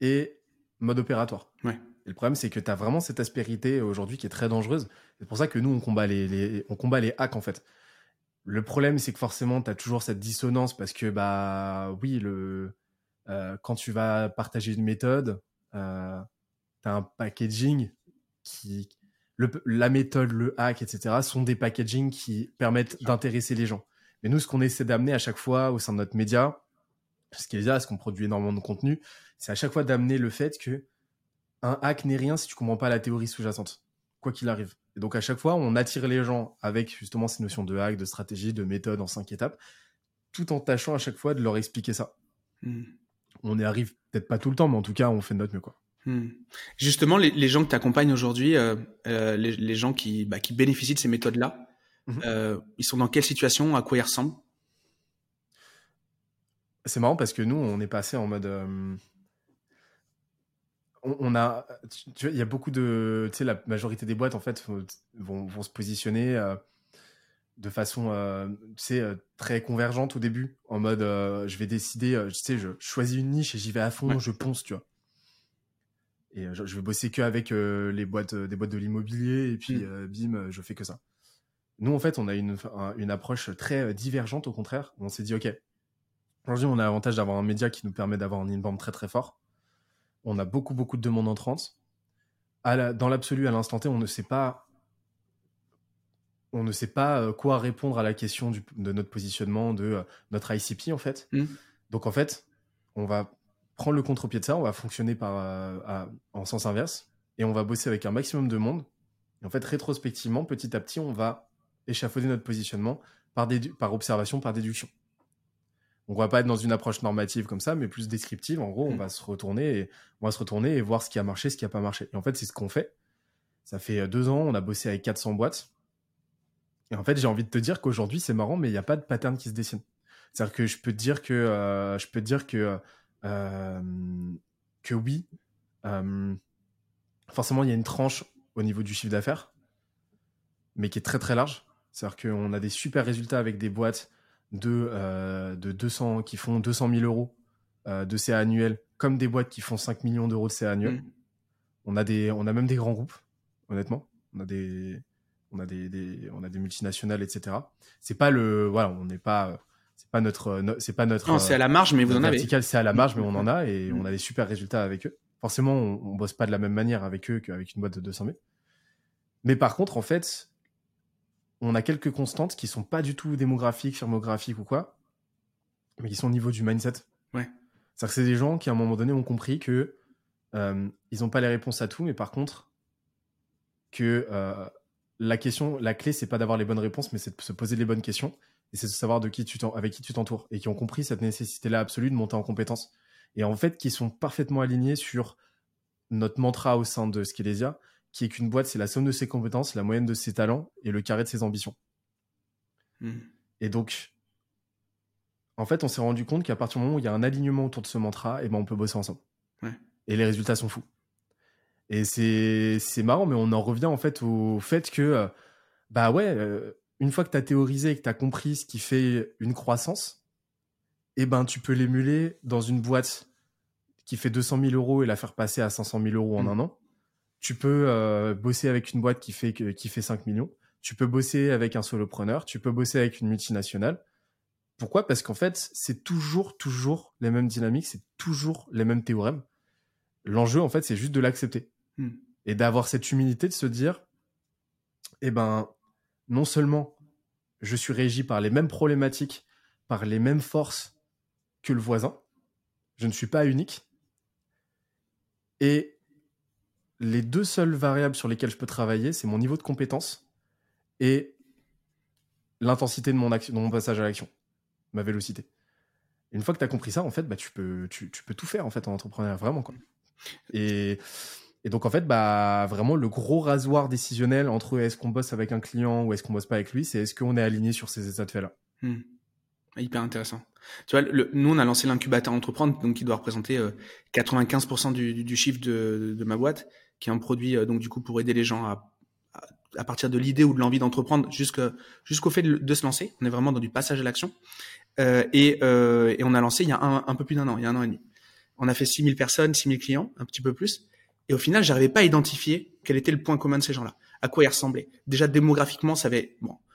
et mode opératoire. Et le problème, c'est que tu as vraiment cette aspérité aujourd'hui qui est très dangereuse. C'est pour ça que nous, on combat les, on combat les hacks, en fait. Le problème, c'est que forcément, tu as toujours cette dissonance parce que, bah oui, le, euh, quand tu vas partager une méthode, euh, tu as un packaging qui. Le, la méthode, le hack, etc., sont des packagings qui permettent d'intéresser les gens. Mais nous, ce qu'on essaie d'amener à chaque fois au sein de notre média, ce qui est là, ce qu'on produit énormément de contenu, c'est à chaque fois d'amener le fait que un hack n'est rien si tu comprends pas la théorie sous-jacente, quoi qu'il arrive. Et donc à chaque fois, on attire les gens avec justement ces notions de hack, de stratégie, de méthode en cinq étapes, tout en tâchant à chaque fois de leur expliquer ça. Hmm. On y arrive peut-être pas tout le temps, mais en tout cas, on fait de notre mieux. Quoi. Hmm. Justement, les, gens que tu accompagnes aujourd'hui, euh, euh, les, gens qui, bah, qui bénéficient de ces méthodes-là, mhm. euh, ils sont dans quelle situation À quoi ils ressemblent? C'est marrant parce que nous, on est passé en mode on, a, tu vois, il y a beaucoup de, tu sais, la majorité des boîtes en fait vont, vont se positionner. Euh, de façon, euh, tu sais, euh, très convergente au début, en mode, je vais décider, tu sais, je choisis une niche et j'y vais à fond, Ouais. je ponce, tu vois. Et je, je vais bosser que avec les boîtes, des boîtes de l'immobilier et puis Mm. euh, bim, je fais que ça. Nous, en fait, on a une, un- une approche très divergente, au contraire. On s'est dit, ok, aujourd'hui, on a l'avantage d'avoir un média qui nous permet d'avoir un inbound très très fort. On a beaucoup beaucoup de demandes entrantes. À la- dans l'absolu, à l'instant T, on ne sait pas on ne sait pas euh, quoi répondre à la question du- de notre positionnement, de euh, notre ICP en fait. Mm. Donc en fait, on va prendre le contre-pied de ça, on va fonctionner par, euh, à- en sens inverse et on va bosser avec un maximum de monde. Et en fait, rétrospectivement, petit à petit, on va échafauder notre positionnement par, par observation, par déduction. On va pas être dans une approche normative comme ça, mais plus descriptive. En gros, on Mm. va se retourner et on va se retourner et voir ce qui a marché, ce qui a pas marché. Et en fait, c'est ce qu'on fait. Ça fait euh, deux ans, on a bossé avec 400 boîtes. Et en fait, j'ai envie de te dire qu'aujourd'hui, c'est marrant, mais il n'y a pas de pattern qui se dessine. C'est-à-dire que je peux te dire que, euh, je peux te dire que, euh, que oui, euh, forcément, il y a une tranche au niveau du chiffre d'affaires, mais qui est très très large. C'est-à-dire qu'on a des super résultats avec des boîtes de, euh, de 200, qui font 200 000 euros euh, de CA annuel, comme des boîtes qui font 5 millions d'euros de CA annuel. Mm. On, a des, on a même des grands groupes, honnêtement. On a des, on a des, des- on a des multinationales, etc. C'est pas le, voilà, on n'est pas, c'est pas notre, no- c'est pas notre. Non, c'est à la marge, mais vous en avez. c'est à la marge, mais on en a et Mm. on a des super résultats avec eux. Forcément, on, on bosse pas de la même manière avec eux qu'avec une boîte de 200 000. Mais par contre, en fait, on a quelques constantes qui sont pas du tout démographiques, firmographiques ou quoi, mais qui sont au niveau du mindset. Ouais. C'est-à-dire que c'est des gens qui, à un moment donné, ont compris que euh, ils n'ont pas les réponses à tout, mais par contre, que euh, la question, la clé, c'est pas d'avoir les bonnes réponses, mais c'est de se poser les bonnes questions et c'est de savoir de qui tu avec qui tu t'entoures et qui ont compris cette nécessité-là absolue de monter en compétences et en fait qui sont parfaitement alignés sur notre mantra au sein de Skelesia, qui est qu'une boîte c'est la somme de ses compétences, la moyenne de ses talents et le carré de ses ambitions. Mm. Et donc, en fait, on s'est rendu compte qu'à partir du moment où il y a un alignement autour de ce mantra, et ben on peut bosser ensemble. Ouais. Et les résultats sont fous. Et c'est c'est marrant, mais on en revient en fait au fait que, euh, bah ouais, euh, une fois que tu as théorisé et que tu as compris ce qui fait une croissance, et ben tu peux l'émuler dans une boîte qui fait 200 000 euros et la faire passer à 500 000 euros en Mm. un an. Tu peux euh, bosser avec une boîte qui fait, qui fait 5 millions. Tu peux bosser avec un solopreneur. Tu peux bosser avec une multinationale. Pourquoi? Parce qu'en fait, c'est toujours, toujours les mêmes dynamiques, c'est toujours les mêmes théorèmes. L'enjeu, en fait, c'est juste de l'accepter. Mm. Et d'avoir cette humilité de se dire, eh ben, non seulement je suis régi par les mêmes problématiques, par les mêmes forces que le voisin, je ne suis pas unique. Et les deux seules variables sur lesquelles je peux travailler, c'est mon niveau de compétence et l'intensité de mon, de mon passage à l'action, ma vélocité. Une fois que tu as compris ça, en fait, bah, tu, peux, tu, peux tout faire en fait en vraiment. Quoi. Et, donc, en fait, bah, vraiment, le gros rasoir décisionnel entre est-ce qu'on bosse avec un client ou est-ce qu'on bosse pas avec lui, c'est est-ce qu'on est aligné sur ces états de fait-là. Hmm. Hyper intéressant. Tu vois, le, nous, on a lancé l'incubateur entreprendre, donc qui doit représenter euh, 95% du, du, chiffre de, ma boîte, qui est un produit, euh, donc du coup, pour aider les gens à, à, partir de l'idée ou de l'envie d'entreprendre jusqu'au fait de, se lancer. On est vraiment dans du passage à l'action. Euh, et, et, on a lancé il y a un, un peu plus d'un an, il y a un an et demi. On a fait 6000 personnes, 6000 clients, un petit peu plus. Et au final, j'arrivais pas à identifier quel était le point commun de ces gens-là, à quoi ils ressemblaient. Déjà démographiquement, ça avait bon, euh,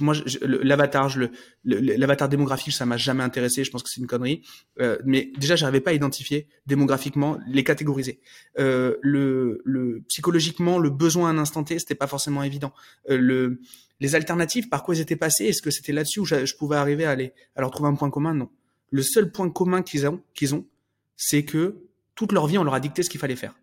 moi, l'avatar, le, l'avatar démographique, ça m'a jamais intéressé. Je pense que c'est une connerie. Euh, mais déjà, j'arrivais pas à identifier démographiquement, les catégoriser. Euh, le, le, psychologiquement, le besoin à un instant T, c'était pas forcément évident. Euh, le, les alternatives, par quoi ils étaient passés, est-ce que c'était là-dessus où je, je, pouvais arriver à, aller, à leur trouver un point commun? Non. Le seul point commun qu'ils ont, qu'ils ont, c'est que toute leur vie, on leur a dicté ce qu'il fallait faire.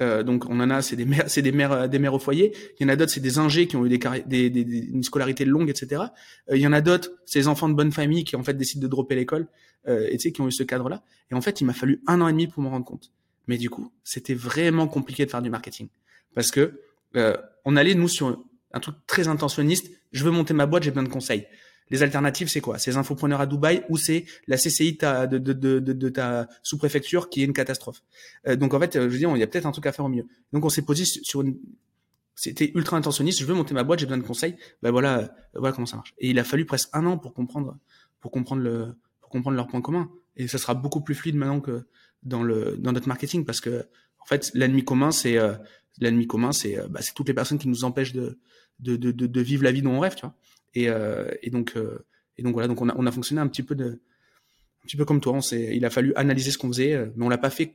Euh, donc on en a, c'est des mères, c'est des mères, des mères au foyer. Il y en a d'autres, c'est des ingés qui ont eu des, des, des, une scolarité longue, etc. Euh, il y en a d'autres, c'est des enfants de bonne famille qui en fait décident de dropper l'école, euh, et tu sais, qui ont eu ce cadre-là. Et en fait, il m'a fallu un an et demi pour me rendre compte. Mais du coup, c'était vraiment compliqué de faire du marketing parce que euh, on allait nous sur un truc très intentionniste. Je veux monter ma boîte, j'ai besoin de conseils. Les alternatives, c'est quoi? C'est les infopreneurs à Dubaï ou c'est la CCI de ta, sous-préfecture qui est une catastrophe? Euh, donc en fait, je veux dire, il y a peut-être un truc à faire au mieux. Donc on s'est posé sur une c'était ultra intentionniste. Je veux monter ma boîte, j'ai besoin de conseils. Ben voilà, voilà comment ça marche. Et il a fallu presque un an pour comprendre, pour comprendre le, pour comprendre leurs points communs. Et ça sera beaucoup plus fluide maintenant que dans le, dans notre marketing parce que, en fait, l'ennemi commun, c'est, euh, l'ennemi commun, c'est, euh, bah, toutes les personnes qui nous empêchent de, de, de, de, vivre la vie dont on rêve, tu vois. Et, euh, euh, et donc voilà, donc on a, on a fonctionné un petit peu comme toi. Il a fallu analyser ce qu'on faisait, mais on l'a pas fait.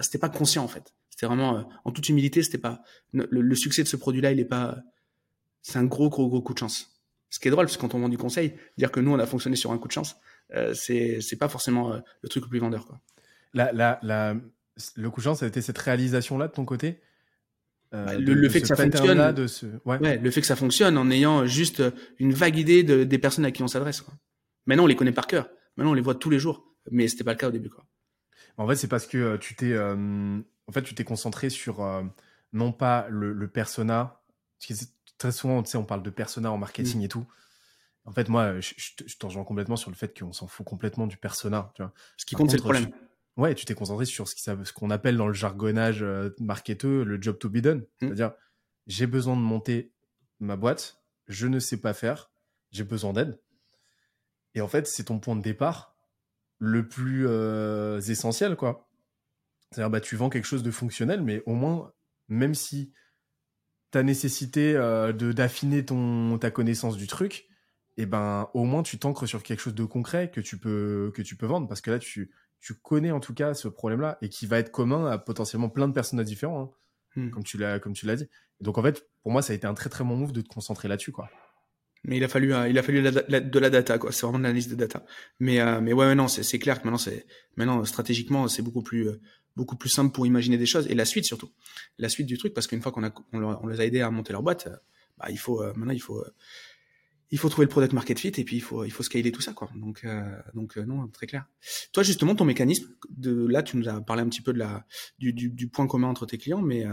C'était pas conscient en fait. C'était vraiment, euh, en toute humilité, c'était pas le, succès de ce produit-là, il est pas. C'est un gros, gros, gros coup de chance. Ce qui est drôle, parce que quand on vend du conseil, dire que nous on a fonctionné sur un coup de chance, euh, c'est pas forcément euh, le truc le plus vendeur, quoi. Le coup de chance, ça a été cette réalisation-là de ton côté? Bah, le, fait que ça fonctionne, de ce... ouais. le fait que ça fonctionne en ayant juste une vague idée de, des personnes à qui on s'adresse. Maintenant, on les connaît par cœur. Maintenant, on les voit tous les jours, mais c'était pas le cas au début, quoi. En fait, c'est parce que tu t'es en fait, tu t'es concentré sur euh, non pas le, le persona. Très souvent, tu sais, on parle de persona en marketing mm. et tout. En fait, moi, je, je, t'en rejoins complètement sur le fait qu'on s'en fout complètement du persona. Tu vois. Ce qui compte, c'est le problème. Ouais, tu t'es concentré sur ce qu'on appelle dans le jargonnage euh, marketeux le job to be done. Mm. C'est-à-dire, j'ai besoin de monter ma boîte, je ne sais pas faire, j'ai besoin d'aide. Et en fait, c'est ton point de départ le plus euh, essentiel, quoi. C'est-à-dire, bah, tu vends quelque chose de fonctionnel, mais au moins, même si ta nécessité euh, de d'affiner ton ta connaissance du truc, et eh ben au moins tu t'ancres sur quelque chose de concret que tu peux que tu peux vendre parce que là tu tu connais en tout cas ce problème-là et qui va être commun à potentiellement plein de personnages différents, hein, hmm. comme tu l'as comme tu l'as dit. donc en fait, pour moi, ça a été un très très bon move de te concentrer là-dessus, quoi. Mais il a fallu, euh, il a fallu de la data, quoi. C'est vraiment de l'analyse de data. Mais, euh, mais ouais, non, c'est clair que maintenant, c'est, maintenant, stratégiquement, c'est beaucoup plus, beaucoup plus simple pour imaginer des choses et la suite surtout la suite du truc parce qu'une fois qu'on a on, les a aidés à monter leur boîte euh, bah, il faut euh, maintenant il faut euh, il faut trouver le product market fit et puis il faut scaler tout ça quoi. Donc donc non très clair. Toi justement ton mécanisme de là tu nous as parlé un petit peu du, du, point commun entre tes clients mais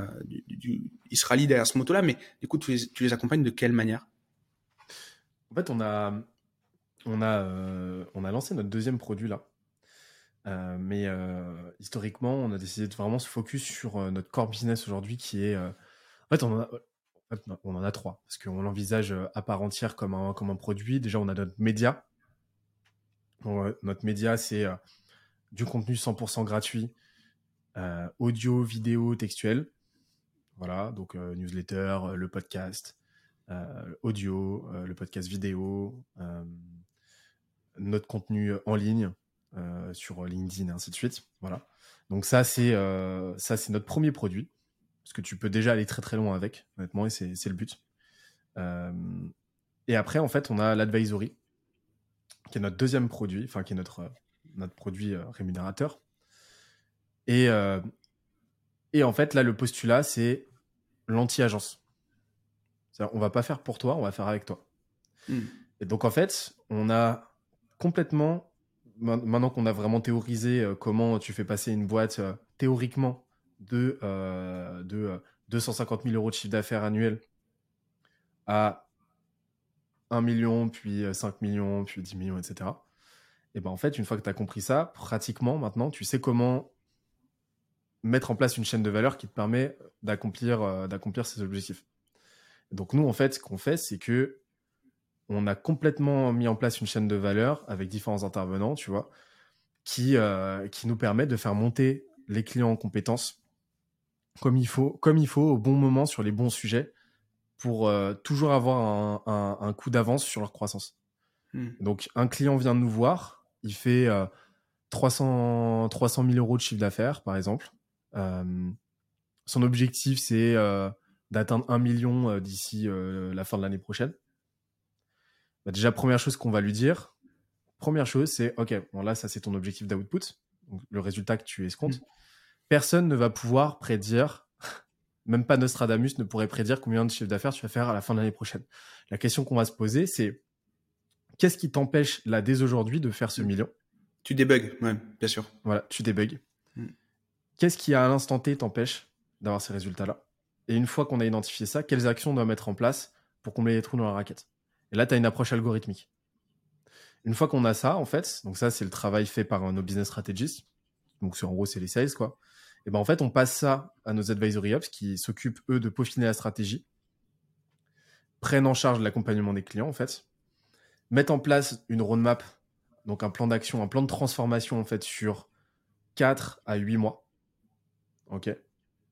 du, il se rallie derrière ce moto là mais du coup tu les, accompagnes de quelle manière? En fait on a on a lancé notre deuxième produit là. Euh, mais euh, historiquement, on a décidé de vraiment se focus sur euh, notre core business aujourd'hui qui est... on en a trois, parce qu'on l'envisage à part entière comme un, comme un produit. Déjà, on a notre média. notre média, c'est du contenu 100% gratuit, audio, vidéo, textuel. Voilà, donc newsletter, le podcast, audio, le podcast vidéo, notre contenu en ligne, euh, sur LinkedIn et ainsi de suite. Voilà. Donc euh, ça, c'est notre premier produit parce que tu peux déjà aller très très loin avec, honnêtement, et c'est le but. Euh, et après, en fait, on a l'advisory, qui est notre deuxième produit, enfin qui est notre notre produit rémunérateur. Et et en fait, là, le postulat, c'est l'anti-agence. On va pas faire pour toi, on va faire avec toi. Hmm. Et donc, en fait, on a complètement maintenant qu'on a vraiment théorisé euh, comment tu fais passer une boîte euh, théoriquement de, euh, de 250 000 euros de chiffre d'affaires annuel à 1 million, puis 5 millions, puis 10 millions, etc. Et ben en fait, une fois que tu as compris ça, pratiquement maintenant, tu sais comment mettre en place une chaîne de valeur qui te permet d'accomplir ces objectifs. Donc nous, en fait, ce qu'on fait, c'est que on a complètement mis en place une chaîne de valeur avec différents intervenants, tu vois, qui, euh, qui nous permet de faire monter les clients en compétences comme il faut, comme il faut au bon moment sur les bons sujets pour euh, toujours avoir un, coup d'avance sur leur croissance. Hmm. Donc, un client vient de nous voir, il fait 300, 300 000 euros de chiffre d'affaires, par exemple. Euh, son objectif, c'est d'atteindre 1 million d'ici la fin de l'année prochaine. Bah, déjà, première chose qu'on va lui dire, première chose, c'est OK, bon là, ça c'est ton objectif d'output, le résultat que tu escomptes. Mm. Personne ne va pouvoir prédire, même pas Nostradamus ne pourrait prédire combien de chiffre d'affaires tu vas faire à la fin de l'année prochaine. La question qu'on va se poser, c'est qu'est-ce qui t'empêche là dès aujourd'hui de faire ce mm. million? Tu débugs, ouais, bien sûr. Voilà, tu débugs. Mm. Qu'est-ce qui à l'instant T t'empêche d'avoir ces résultats-là? Et une fois qu'on a identifié ça, quelles actions on doit mettre en place pour combler les trous dans la raquette? Et là, tu as une approche algorithmique. Une fois qu'on a ça, en fait, donc ça, c'est le travail fait par nos business strategists. Donc, en gros, c'est les sales, quoi. Et ben, en fait, on passe ça à nos advisory ops qui s'occupent, eux, de peaufiner la stratégie, prennent en charge l'accompagnement des clients, en fait, mettent en place une roadmap, donc un plan d'action, un plan de transformation, en fait, sur 4 à 8 mois. OK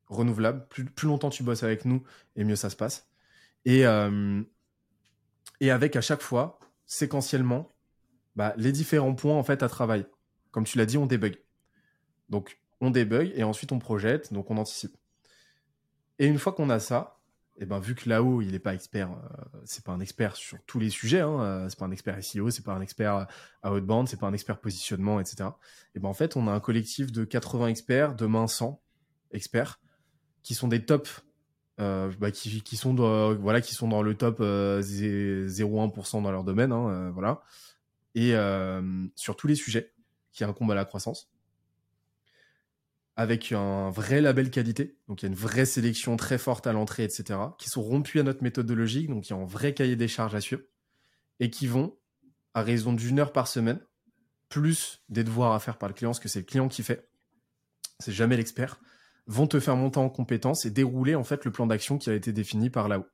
Renouvelable. Plus, longtemps tu bosses avec nous, et mieux ça se passe. Et, euh, et avec à chaque fois, séquentiellement, bah, les différents points, en fait, à travailler. Comme tu l'as dit, on débug. Donc, on débug et ensuite on projette, donc on anticipe. Et une fois qu'on a ça, eh ben vu que là-haut il n'est pas expert, euh, c'est pas un expert sur tous les sujets, hein, euh, c'est pas un expert SEO, c'est pas un expert à outbound, c'est pas un expert positionnement, etc. Et ben en fait on a un collectif de 80 experts, demain 100 experts, qui sont des tops, euh, bah, qui, qui, sont dans, voilà qui sont dans le top 0,1% dans leur domaine, hein, voilà, et sur tous les sujets qui incombent à la croissance avec un vrai label qualité, donc il y a une vraie sélection très forte à l'entrée, etc., qui sont rompus à notre méthodologie, donc il y a un vrai cahier des charges à suivre, et qui vont, à raison d'une heure par semaine, plus des devoirs à faire par le client, parce que c'est le client qui fait, c'est jamais l'expert, vont te faire monter en compétence et dérouler en fait le plan d'action qui a été défini par là-haut.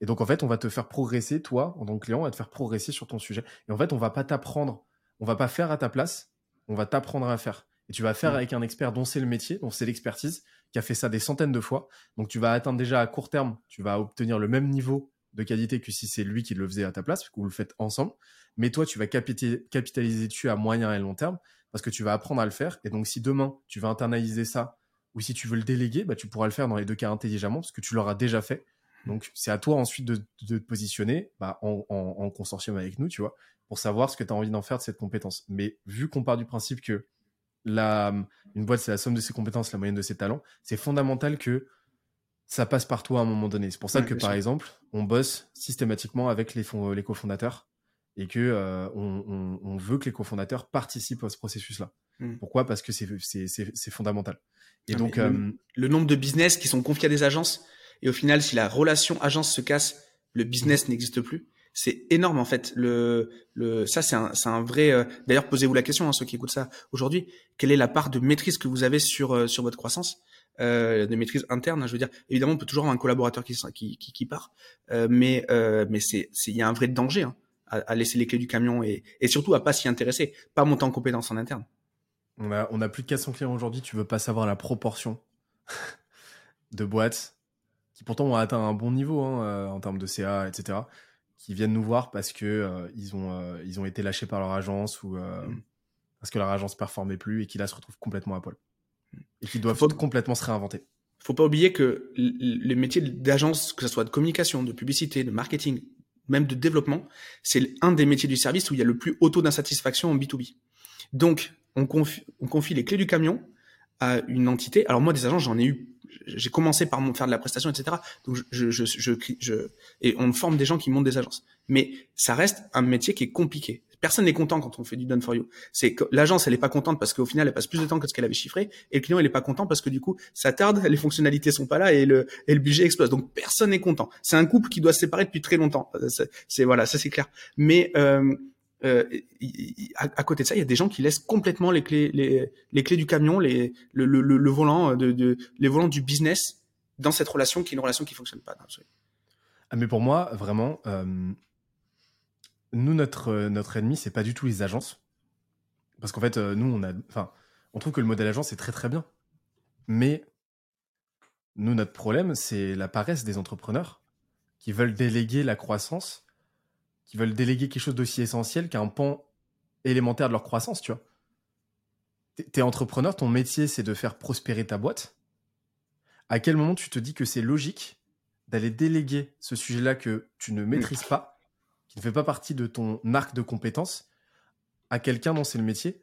Et donc en fait, on va te faire progresser, toi, en tant que client, on va te faire progresser sur ton sujet. Et en fait, on va pas t'apprendre, on va pas faire à ta place, on va t'apprendre à faire. Et tu vas faire mm. avec un expert dont c'est le métier, dont c'est l'expertise, qui a fait ça des centaines de fois. Donc tu vas atteindre déjà à court terme, tu vas obtenir le même niveau de qualité que si c'est lui qui le faisait à ta place, parce que vous le faites ensemble. Mais toi, tu vas capitaliser dessus à moyen et long terme, parce que tu vas apprendre à le faire. Et donc si demain, tu vas internaliser ça, ou si tu veux le déléguer, bah, tu pourras le faire dans les deux cas intelligemment, parce que tu l'auras déjà fait. Donc c'est à toi ensuite de, te positionner bah, en, en consortium avec nous, tu vois, pour savoir ce que tu as envie d'en faire de cette compétence. Mais vu qu'on part du principe que la, une boîte, c'est la somme de ses compétences, la moyenne de ses talents. C'est fondamental que ça passe par toi à un moment donné. C'est pour ça que, par exemple, on bosse systématiquement avec les, les cofondateurs et que euh, on, veut que les cofondateurs participent à ce processus-là. Hmm. Pourquoi? Parce que c'est fondamental. Et donc, euh, le, nombre de business qui sont confiés à des agences, et au final, si la relation agence se casse, le business n'existe plus c'est énorme en fait. Le, le, ça c'est un, c'est un vrai. Euh, d'ailleurs, posez-vous la question, hein, ceux qui écoutent ça aujourd'hui, quelle est la part de maîtrise que vous avez sur euh, sur votre croissance, euh, de maîtrise interne hein, Je veux dire, évidemment, on peut toujours avoir un collaborateur qui qui, qui, qui part, euh, mais mais c'est il y a un vrai danger hein, à, à, laisser les clés du camion et, et surtout à pas s'y intéresser, pas monter en compétence en interne. On a on a plus de 400 clients aujourd'hui. Tu veux pas savoir la proportion de boîtes qui pourtant ont atteint un bon niveau hein, en termes de CA, etc qui viennent nous voir parce que euh, ils ont euh, ils ont été lâchés par leur agence ou euh, mm. parce que leur agence performait plus et qui là se retrouvent complètement à poil et qui doivent complètement se réinventer. Faut pas oublier que les métiers d'agence, que ce soit de communication, de publicité, de marketing, même de développement, c'est un des métiers du service où il y a le plus haut taux d'insatisfaction en B2B. Donc, on confie, on confie les clés du camion à une entité. Alors moi, des agences, j'en ai eu j'ai commencé par faire de la prestation, etc. Donc je, je, je, je, et on forme des gens qui montent des agences. Mais ça reste un métier qui est compliqué. Personne n'est content quand on fait du done for you. C'est que l'agence, elle est pas contente parce qu'au final, elle passe plus de temps que ce qu'elle avait chiffré, et le client, il est pas content parce que du coup, ça tarde, les fonctionnalités sont pas là et le et le budget explose. Donc personne n'est content. C'est un couple qui doit se séparer depuis très longtemps. C'est voilà, ça c'est clair. Mais euh, euh, à, côté de ça, il y a des gens qui laissent complètement les clés, les, clés du camion, les, le, volant de, les volants du business dans cette relation qui est une relation qui fonctionne pas. Ah, mais pour moi, vraiment, euh, nous notre notre ennemi, c'est pas du tout les agences, parce qu'en fait, euh, nous on a, on trouve que le modèle agence est très très bien, mais nous notre problème, c'est la paresse des entrepreneurs qui veulent déléguer la croissance qui veulent déléguer quelque chose d'aussi essentiel qu'un pan élémentaire de leur croissance, tu vois. T'es entrepreneur, ton métier, c'est de faire prospérer ta boîte. À quel moment tu te dis que c'est logique d'aller déléguer ce sujet-là que tu ne maîtrises pas, qui ne fait pas partie de ton arc de compétences, à quelqu'un dont c'est le métier,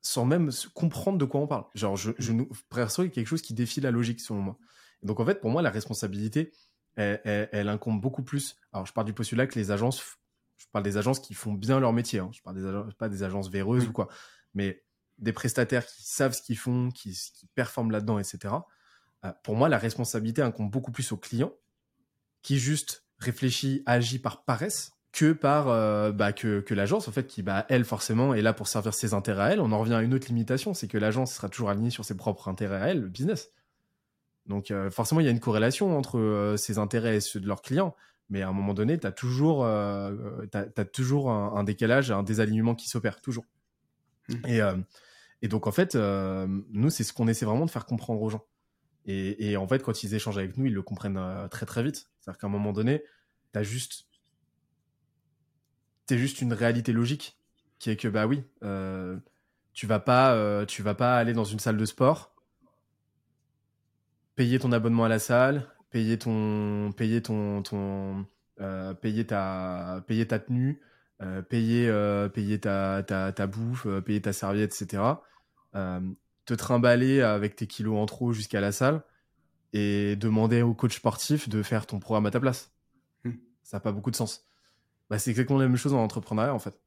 sans même comprendre de quoi on parle? Genre, je, je perso, il quelque chose qui défie la logique, selon moi. donc, en fait, pour moi, la responsabilité, elle, elle, incombe beaucoup plus. Alors, je pars du postulat que les agences je parle des agences qui font bien leur métier. Hein. Je parle des agences, pas des agences véreuses ou quoi, mais des prestataires qui savent ce qu'ils font, qui, performent là-dedans, etc. Euh, pour moi, la responsabilité incombe beaucoup plus au client qui juste réfléchit, agit par paresse que par euh, bah, que, que l'agence en fait qui bah elle forcément est là pour servir ses intérêts à elle on en revient à une autre limitation c'est que l'agence sera toujours alignée sur ses propres intérêts à elle le business donc euh, forcément il y a une corrélation entre ses intérêts et ceux de leurs clients mais à un moment donné tu as toujours t'as, as toujours un, un, décalage un désalignement qui s'opère toujours. Mmh. et et donc en fait nous c'est ce qu'on essaie vraiment de faire comprendre aux gens. Et, et en fait quand ils échangent avec nous ils le comprennent très très vite. C'est à dire qu'à un moment donné tu as juste juste une réalité logique qui est que bah oui, euh, tu vas pas, euh, tu vas pas aller dans une salle de sport, payer ton abonnement à la salle, payer ton, payer ton, ton euh, payer ta, payer ta tenue, payer, payer ta, ta, ta bouffe, payer ta serviette, etc. te trimballer avec tes kilos en trop jusqu'à la salle et demander au coach sportif de faire ton programme à ta place. Hmm. Ça n'a pas beaucoup de sens. Bah, c'est exactement la même chose en entrepreneuriat en fait.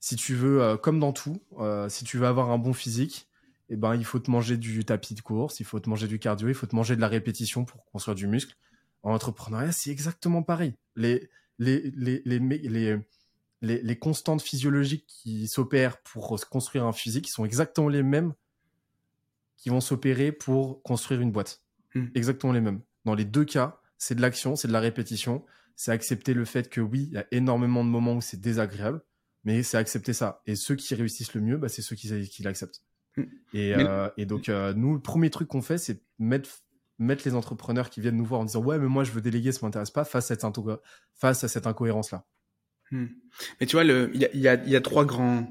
Si tu veux, euh, comme dans tout, euh, si tu veux avoir un bon physique, eh ben, il faut te manger du tapis de course, il faut te manger du cardio, il faut te manger de la répétition pour construire du muscle. En entrepreneuriat, c'est exactement pareil. Les, les, les, les, les, les, les constantes physiologiques qui s'opèrent pour construire un physique sont exactement les mêmes qui vont s'opérer pour construire une boîte. Hmm. Exactement les mêmes. Dans les deux cas, c'est de l'action, c'est de la répétition, c'est accepter le fait que oui, il y a énormément de moments où c'est désagréable, mais c'est accepter ça. Et ceux qui réussissent le mieux, bah, c'est ceux qui, qui l'acceptent. Et, euh, et, donc, euh, nous, le premier truc qu'on fait, c'est mettre, mettre les entrepreneurs qui viennent nous voir en disant Ouais, mais moi, je veux déléguer, ça m'intéresse pas, face à cette, face à cette incohérence-là. Mm. Mais tu vois, il y a, y, a, y a trois grands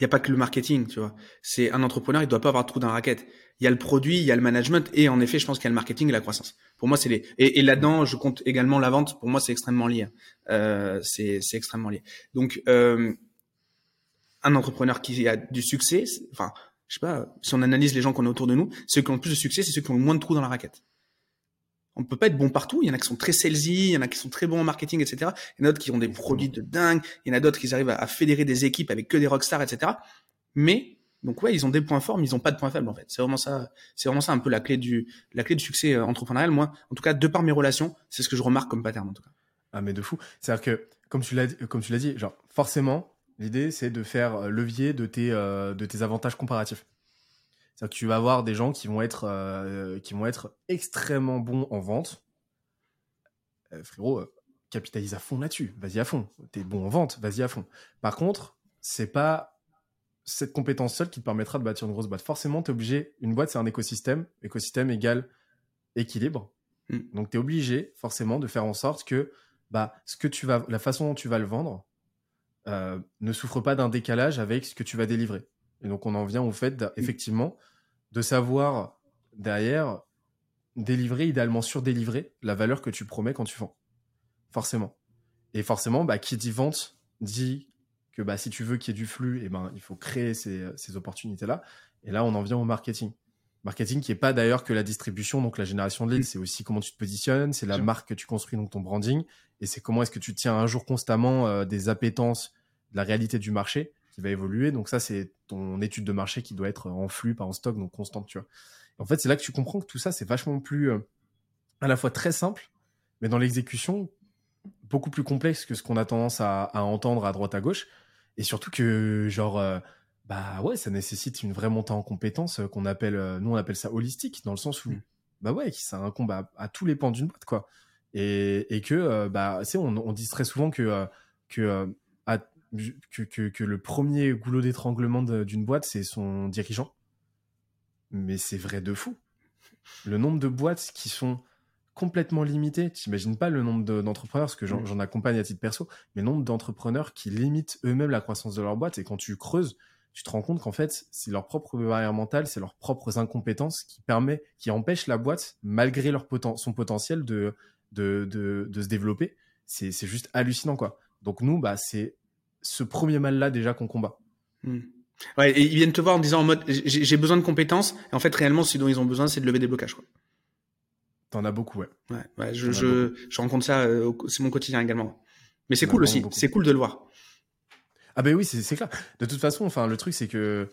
il n'y a pas que le marketing, tu vois. C'est un entrepreneur, il doit pas avoir de trou dans la raquette. Il y a le produit, il y a le management, et en effet, je pense qu'il y a le marketing et la croissance. Pour moi, c'est les. Et, et là-dedans, je compte également la vente. Pour moi, c'est extrêmement lié. Euh, c'est extrêmement lié. Donc, euh, un entrepreneur qui a du succès, enfin, je sais pas, si on analyse les gens qu'on a autour de nous, ceux qui ont le plus de succès, c'est ceux qui ont le moins de trous dans la raquette on peut pas être bon partout. Il y en a qui sont très salesy, il y en a qui sont très bons en marketing, etc. Il y en a d'autres qui ont des produits de dingue. Il y en a d'autres qui arrivent à, fédérer des équipes avec que des rockstars, etc. Mais donc ouais, ils ont des points forts, mais ils ont pas de points faibles en fait. C'est vraiment ça. C'est vraiment ça un peu la clé du la clé du succès euh, entrepreneurial. Moi, en tout cas, de par mes relations, c'est ce que je remarque comme pattern en tout cas. Ah mais de fou. C'est-à-dire que comme tu l'as comme tu l'as dit, genre forcément, l'idée c'est de faire euh, levier de tes euh, de tes avantages comparatifs. C'est-à-dire que tu vas avoir des gens qui vont être, euh, qui vont être extrêmement bons en vente. Euh, frérot, capitalise à fond là-dessus. Vas-y à fond. T'es bon en vente, vas-y à fond. Par contre, c'est pas cette compétence seule qui te permettra de bâtir une grosse boîte. Forcément, tu es obligé. Une boîte, c'est un écosystème. Écosystème égale équilibre. Mm. Donc, tu es obligé, forcément, de faire en sorte que bah, ce que tu vas, la façon dont tu vas le vendre ne souffre pas d'un décalage avec ce que tu vas délivrer. Et donc, on en vient au fait, mm. effectivement, de savoir derrière délivrer, idéalement surdélivrer la valeur que tu promets quand tu vends. Forcément. Et forcément, bah, qui dit vente dit que bah, si tu veux qu'il y ait du flux, et eh ben, il faut créer ces, ces opportunités-là. Et là, on en vient au marketing. Marketing qui n'est pas d'ailleurs que la distribution, donc la génération de leads, mm. c'est aussi comment tu te positionnes, c'est la marque que tu construis, donc ton branding, et c'est comment est-ce que tu tiens un jour constamment euh, des appétences, de la réalité du marché qui va évoluer. Donc ça, c'est ton étude de marché qui doit être en flux, pas en stock, donc constante, tu vois. en fait, c'est là que tu comprends que tout ça, c'est vachement plus euh, à la fois très simple, mais dans l'exécution, beaucoup plus complexe que ce qu'on a tendance à, entendre à droite à gauche. Et surtout que, genre, euh, bah ouais, ça nécessite une vraie montée en compétences euh, qu'on appelle, nous on appelle ça holistique, dans le sens où, mm. bah ouais, ça incombe à, à tous les pans d'une boîte, quoi. Et, et que, bah, c'est, on, on dit très souvent que, que que, le premier goulot d'étranglement d'une boîte, c'est son dirigeant. Mais c'est vrai de fou. Le nombre de boîtes qui sont complètement limitées, t'imagines pas le nombre d'entrepreneurs, parce que mm. j'en accompagne à titre perso, mais le nombre d'entrepreneurs qui limitent eux-mêmes la croissance de leur boîte. Et quand tu creuses, tu te rends compte qu'en fait, c'est leur propre barrière mentale, c'est leurs propres incompétences qui permet, qui empêchent la boîte, malgré leur son potentiel de, de, de, se développer. C'est juste hallucinant, quoi. Donc nous, bah, c'est ce premier mal-là déjà qu'on combat. Hmm. Ouais, et ils viennent te voir en disant en mode j'ai besoin de compétences, et en fait réellement ce dont ils ont besoin c'est de lever des blocages. Quoi. T'en as beaucoup, ouais. Ouais, ouais je, je, je, rencontre ça, euh, c'est mon quotidien également. Mais c'est cool aussi, c'est cool de le voir. Ah ben oui, c'est clair. De toute façon, enfin le truc c'est que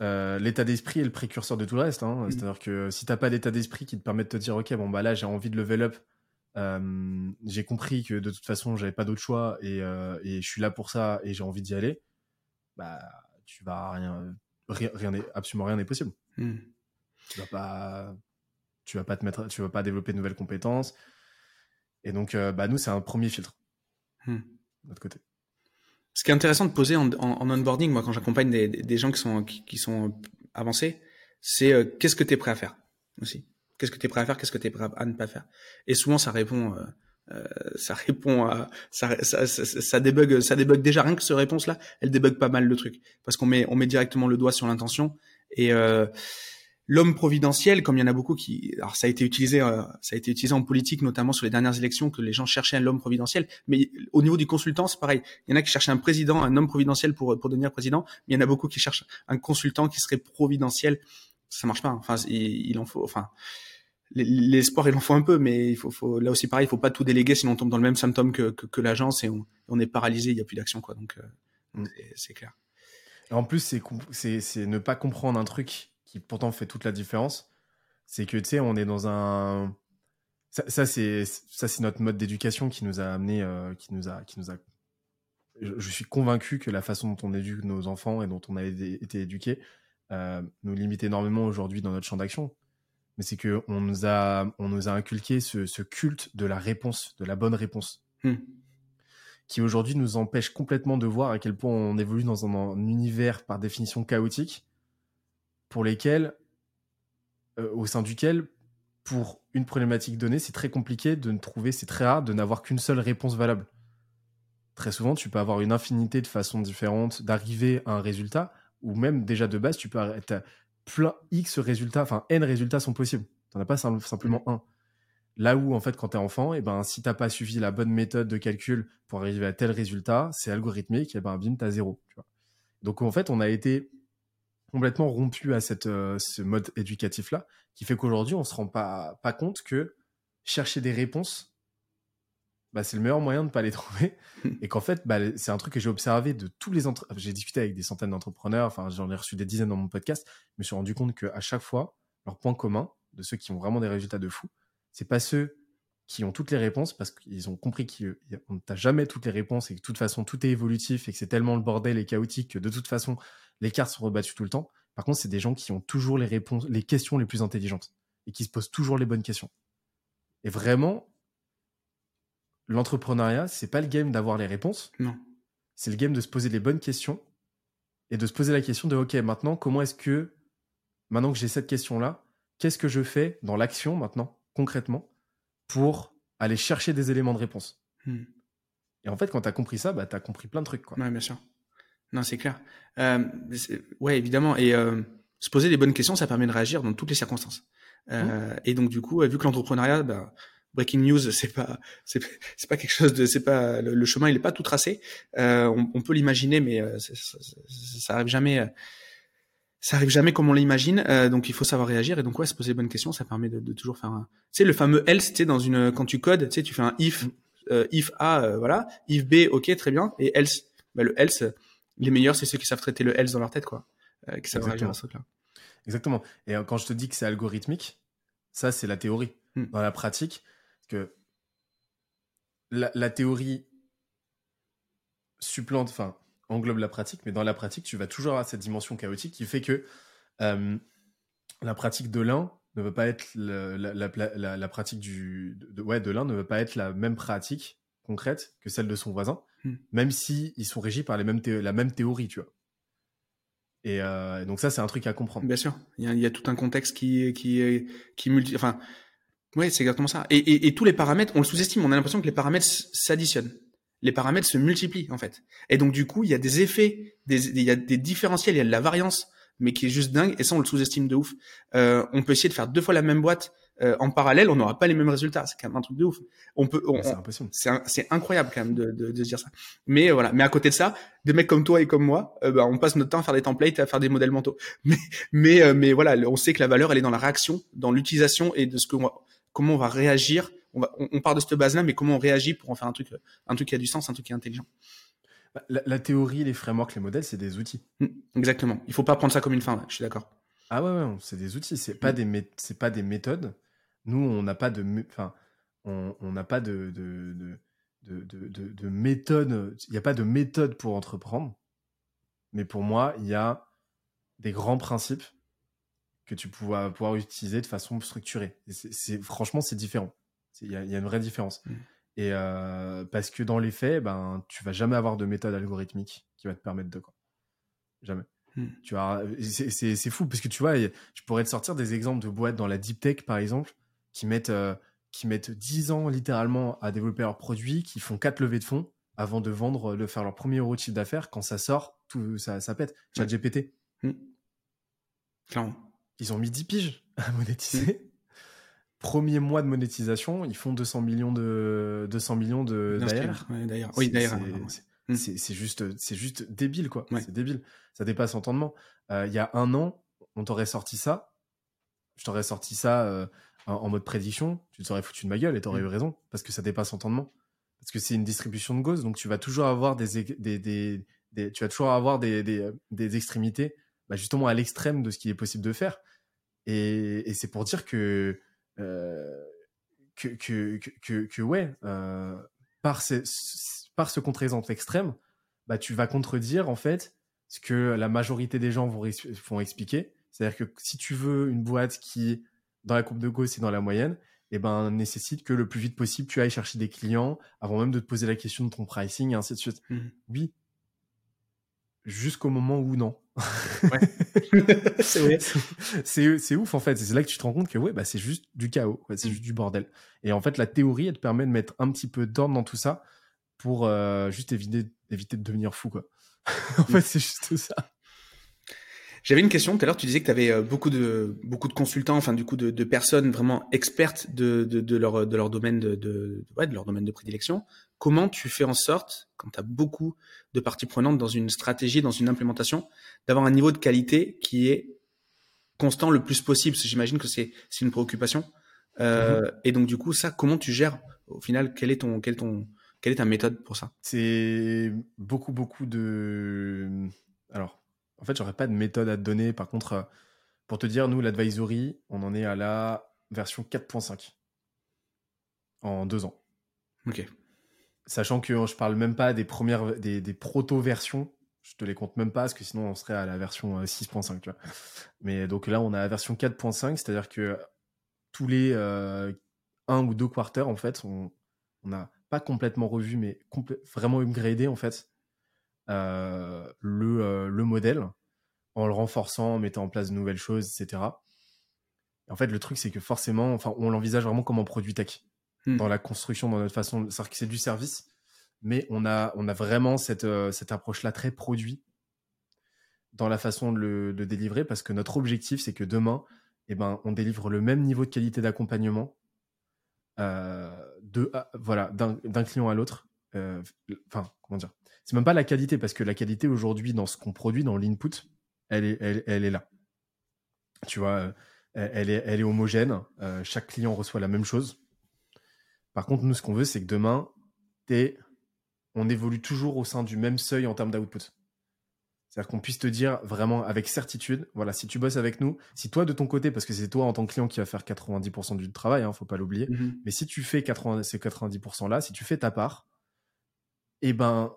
euh, l'état d'esprit est le précurseur de tout le reste. Hein. Hmm. C'est-à-dire que si t'as pas d'état d'esprit qui te permet de te dire ok bon bah là j'ai envie de level up j'ai compris que de toute façon, j'avais pas d'autre choix et, et, je suis là pour ça et j'ai envie d'y aller, bah, tu vas rien, rien, rien absolument rien n'est possible. Hmm. Tu vas pas, tu vas pas te mettre, tu vas pas développer de nouvelles compétences. Et donc, bah, nous, c'est un premier filtre. De notre côté. Ce qui est intéressant de poser en, en, onboarding, moi, quand j'accompagne des, des, gens qui sont, qui, sont avancés, c'est euh, qu'est-ce que tu es prêt à faire aussi? Qu'est-ce que tu es prêt à faire, qu'est-ce que tu es prêt à ne pas faire? Et souvent, ça répond, euh, euh ça répond à, ça, ça, ça, ça, débug, ça débug déjà rien que cette réponse-là, elle débug pas mal le truc parce qu'on met, on met directement le doigt sur l'intention et euh, l'homme providentiel, comme il y en a beaucoup qui, alors ça a été utilisé, euh, ça a été utilisé en politique, notamment sur les dernières élections, que les gens cherchaient l'homme providentiel. Mais au niveau du consultant, c'est pareil. Il y en a qui cherchaient un président, un homme providentiel pour pour devenir président. Mais il y en a beaucoup qui cherchent un consultant qui serait providentiel. Ça marche pas. Hein. Enfin, il, en faut. Enfin, l'espoir il en faut un peu, mais il faut, faut là aussi pareil, il faut pas tout déléguer, sinon on tombe dans le même symptôme que que, l'agence et on, on est paralysé. Il y a plus d'action, quoi. Donc euh, mm. c'est clair. en plus, c'est ne pas comprendre un truc qui pourtant fait toute la différence, c'est que tu sais, on est dans un ça, ça c'est ça c'est notre mode d'éducation qui nous a amené euh, qui nous a qui nous a je, suis convaincu que la façon dont on éduque nos enfants et dont on a été éduqués euh, nous limite énormément aujourd'hui dans notre champ d'action. Mais c'est que on nous a on nous a inculqué ce, ce culte de la réponse, de la bonne réponse. Hmm. qui aujourd'hui nous empêche complètement de voir à quel point on évolue dans un univers par définition chaotique pour lesquels, euh, au sein duquel, pour une problématique donnée, c'est très compliqué de ne trouver, c'est très rare de n'avoir qu'une seule réponse valable. Très souvent, tu peux avoir une infinité de façons différentes d'arriver à un résultat, ou même déjà de base, tu peux être plein X résultats, enfin N résultats sont possibles. Tu n'en as pas simplement un. Là où, en fait, quand tu es enfant, et eh ben, si tu n'as pas suivi la bonne méthode de calcul pour arriver à tel résultat, c'est algorithmique, et eh ben, bim, tu as zéro. Donc, en fait, on a été complètement rompu à euh, ce mode éducatif-là, qui fait qu'aujourd'hui, on se rend pas, pas compte que chercher des réponses, bah, c'est le meilleur moyen de ne pas les trouver. et qu'en fait, bah, c'est un truc que j'ai observé de tous les entre... J'ai discuté avec des centaines d'entrepreneurs, enfin, j'en ai reçu des dizaines dans mon podcast. Je me suis rendu compte qu'à chaque fois, leur point commun, de ceux qui ont vraiment des résultats de fou, c'est pas ceux qui ont toutes les réponses parce qu'ils ont compris qu'on n'a jamais toutes les réponses et que de toute façon tout est évolutif et que c'est tellement le bordel et chaotique que de toute façon les cartes sont rebattues tout le temps. Par contre, c'est des gens qui ont toujours les réponses, les questions les plus intelligentes et qui se posent toujours les bonnes questions. Et vraiment, l'entrepreneuriat, c'est pas le game d'avoir les réponses. Non. C'est le game de se poser les bonnes questions et de se poser la question de OK, maintenant, comment est-ce que, maintenant que j'ai cette question-là, qu'est-ce que je fais dans l'action maintenant, concrètement, pour aller chercher des éléments de réponse? Hmm. Et en fait, quand tu as compris ça, bah, tu as compris plein de trucs. Quoi. Ouais, bien sûr. Non, c'est clair. Euh, ouais, évidemment. Et euh, se poser des bonnes questions, ça permet de réagir dans toutes les circonstances. Euh, mmh. Et donc du coup, vu que l'entrepreneuriat, bah, breaking news, c'est pas, c'est, pas quelque chose de, c'est pas le, chemin, il est pas tout tracé. Euh, on, on, peut l'imaginer, mais euh, ça, ça, ça, arrive jamais. Euh, ça arrive jamais comme on l'imagine, donc il faut savoir réagir et donc ouais, se poser des bonnes questions, ça permet de, de toujours faire un. Tu sais le fameux else, tu dans une quand tu codes, tu sais tu fais un if, mmh. if a, voilà, if b, ok très bien, et else, bah, le else, les meilleurs, c'est ceux qui savent traiter le else dans leur tête, quoi. Euh, qui savent réagir à ce truc-là. Exactement. Et euh, quand je te dis que c'est algorithmique, ça, c'est la théorie. Hmm. Dans la pratique, que la, théorie supplante, enfin, englobe la pratique, mais dans la pratique, tu vas toujours avoir cette dimension chaotique qui fait que euh, la pratique de l'un ne veut pas être la, la, pratique du de, ouais de l'un ne veut pas être la même pratique concrète que celle de son voisin, hmm. même si ils sont régis par les mêmes la même théorie, tu vois. Et euh, donc ça, c'est un truc à comprendre. Bien sûr, il y a, tout un contexte qui qui qui multi, enfin, ouais, c'est exactement ça. Et, et, tous les paramètres, on le sous-estime. On a l'impression que les paramètres s'additionnent. Les paramètres se multiplient en fait. Et donc du coup, il y a des effets, des, il y a des différentiels, il y a de la variance, mais qui est juste dingue. Et ça, on le sous-estime de ouf. Euh, on peut essayer de faire deux fois la même boîte euh, en parallèle, on n'aura pas les mêmes résultats. C'est quand même un truc de ouf. On peut, c'est incroyable quand même de, de, de, se dire ça. Mais euh, voilà. Mais à côté de ça, des mecs comme toi et comme moi, euh, bah, on passe notre temps à faire des templates, à faire des modèles mentaux. Mais, mais, mais voilà, on sait que la valeur, elle est dans la réaction, dans l'utilisation et de ce que comment on va réagir. On, va, on, part de cette base-là, mais comment on réagit pour en faire un truc, un truc qui a du sens, un truc qui est intelligent. Bah, la, théorie, les frameworks, les modèles, c'est des outils. Mmh, exactement. Il faut pas prendre ça comme une fin. je suis d'accord. Ah ouais, ouais c'est des outils. C'est pas mmh. des, c'est pas des méthodes nous, on n'a pas de. Enfin, on n'a pas de, de, de, de méthode, il n'y a pas de méthode pour entreprendre. Mais pour moi, il y a des grands principes que tu pourras pouvoir utiliser de façon structurée. C'est, franchement, c'est différent. Il y, a une vraie différence. Mm. Et euh, parce que dans les faits, ben, tu vas jamais avoir de méthode algorithmique qui va te permettre de quoi. Jamais. Mm. Tu vois, c'est, fou parce que tu vois, je pourrais te sortir des exemples de boîtes dans la deep tech par exemple qui mettent euh, qui mettent 10 ans littéralement à développer leurs produits, qui font 4 levées de fonds avant de vendre, de faire leur premier euro de chiffre d'affaires. Quand ça sort, tout ça, ça pète. Chat GPT. Mm. Ils ont mis 10 piges à monétiser. Premier mois de monétisation, ils font 200 millions de 200 millions de d'ailleurs. oui, d'ailleurs. Mm. C'est juste c'est juste débile quoi. C'est débile. Ça dépasse entendement. Euh, il y a un an, on t'aurait sorti ça. Je t'aurais sorti ça euh, en, mode prédiction. Tu te serais foutu de ma gueule et t'aurais eu raison parce que ça dépasse entendement. Parce que c'est une distribution de gauze, donc tu vas toujours avoir des, des, des, des tu vas toujours avoir des, des, des extrémités bah, justement à l'extrême de ce qui est possible de faire. Et, c'est pour dire que, euh, que, que, que, ouais, euh, par, ce, par ce contre-exemple extrême, bah, tu vas contredire en fait ce que la majorité des gens vont, vont expliquer. C'est-à-dire que si tu veux une boîte qui, dans la courbe de Gauss et dans la moyenne, eh ben, nécessite que le plus vite possible, tu ailles chercher des clients avant même de te poser la question de ton pricing et ainsi de suite. Mmh. Oui. Jusqu'au moment où non. c'est ouf en fait. C'est là que tu te rends compte que ouais, bah, c'est juste du chaos, c'est mm. juste du bordel. Et en fait, la théorie, elle te permet de mettre un petit peu d'ordre dans tout ça pour euh, juste éviter, éviter de devenir fou. Quoi. en fait, c'est juste ça. J'avais une question tout à l'heure. Tu disais que tu avais euh, beaucoup de beaucoup de consultants, enfin du coup de, de personnes vraiment expertes de, de, de, leur de leur domaine de, de, ouais, de leur domaine de prédilection. Comment tu fais en sorte, quand tu as beaucoup de parties prenantes dans une stratégie, dans une implémentation, d'avoir un niveau de qualité qui est constant le plus possible J'imagine que c'est une préoccupation. Euh, mm-hmm. Et donc du coup, ça, comment tu gères au final Quel est ton quel est ton quelle est ta méthode pour ça? C'est beaucoup beaucoup de alors en fait, j'aurais pas de méthode à te donner. Par contre, pour te dire, nous, l'advisory, on en est à la version 4.5 en deux ans. Ok. Sachant que je parle même pas des premières, des, proto-versions. Je te les compte même pas parce que sinon on serait à la version 6.5, euh, tu vois. Mais donc là, on a la version 4.5, c'est-à-dire que tous les euh, un ou deux quarters, en fait, on n'a pas complètement revu, mais vraiment upgradé, en fait, euh, le, le modèle en le renforçant, en mettant en place de nouvelles choses, etc. en fait, le truc, c'est que forcément, enfin, on l'envisage vraiment comme un produit tech hmm. dans la construction, dans notre façon. C'est-à-dire que c'est du service, mais on a, on a vraiment cette, euh, cette approche-là très produit dans la façon de le délivrer parce que notre objectif, c'est que demain, eh ben, on délivre le même niveau de qualité d'accompagnement de voilà d'un client à l'autre. Enfin, comment dire c'est même pas la qualité, parce que la qualité aujourd'hui, dans ce qu'on produit, dans l'input, elle est, elle, est là. Tu vois, euh, elle est, elle est homogène. Euh, chaque client reçoit la même chose. Par contre, nous, ce qu'on veut, c'est que demain, es, on évolue toujours au sein du même seuil en termes d'output. C'est-à-dire qu'on puisse te dire vraiment avec certitude, voilà, si tu bosses avec nous, si toi de ton côté, parce que c'est toi en tant que client qui va faire 90% du travail, hein, faut pas l'oublier, mm-hmm. mais si tu fais 80, ces 90% là, si tu fais ta part, eh ben,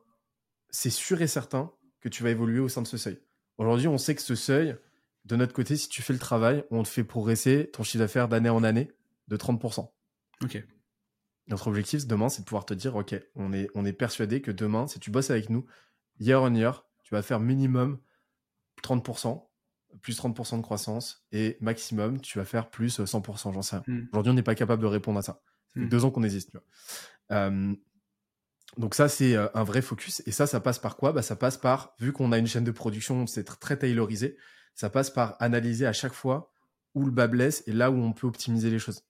c'est sûr et certain que tu vas évoluer au sein de ce seuil. Aujourd'hui, on sait que ce seuil, de notre côté, si tu fais le travail, on te fait progresser ton chiffre d'affaires d'année en année de 30%. Ok. Notre objectif demain, c'est de pouvoir te dire, OK, on est, on est persuadé que demain, si tu bosses avec nous, year on year, tu vas faire minimum 30%, plus 30% de croissance, et maximum, tu vas faire plus 100%, j'en sais rien. Hmm. Aujourd'hui, on n'est pas capable de répondre à ça. Ça fait hmm. deux ans qu'on existe. Tu vois. Euh, donc ça, c'est euh, un vrai focus. Et ça, ça passe par quoi? Bah, Ça passe par, vu qu'on a une chaîne de production, c'est très taylorisé, ça passe par analyser à chaque fois où le bas blesse et là où on peut optimiser les choses.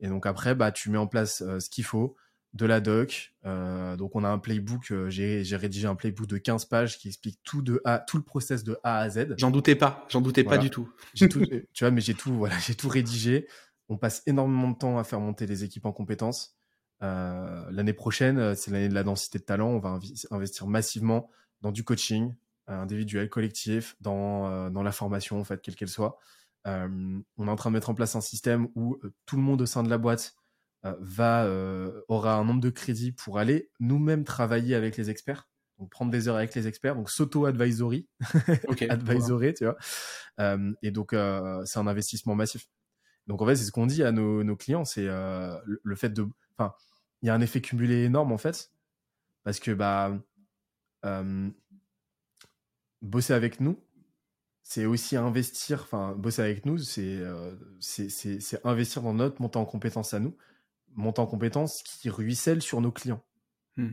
Et donc après, bah, tu mets en place euh, ce qu'il faut, de la doc. Euh, donc on a un playbook, j'ai rédigé un playbook de 15 pages qui explique tout, de A, tout le process de A à Z. J'en doutais pas, j'en doutais pas du tout. tout tu vois, mais j'ai tout, voilà, j'ai tout rédigé. On passe énormément de temps à faire monter les équipes en compétences. Euh, l'année prochaine, euh, c'est l'année de la densité de talent. On va investir massivement dans du coaching euh, individuel, collectif, dans, dans la formation, en fait, quelle qu'elle soit. On est en train de mettre en place un système où tout le monde au sein de la boîte va aura un nombre de crédits pour aller nous-mêmes travailler avec les experts. Donc prendre des heures avec les experts, donc s'auto-advisory, advisory, tu vois. Euh, et donc, euh, c'est un investissement massif. Donc, en fait, c'est ce qu'on dit à nos, clients, c'est euh, le, fait de... Enfin, il y a un effet cumulé énorme, en fait, parce que, bah, bosser avec nous, c'est aussi investir, enfin, bosser avec nous, c'est c'est investir dans notre montant en compétences à nous, montant en compétences qui ruisselle sur nos clients. Hmm.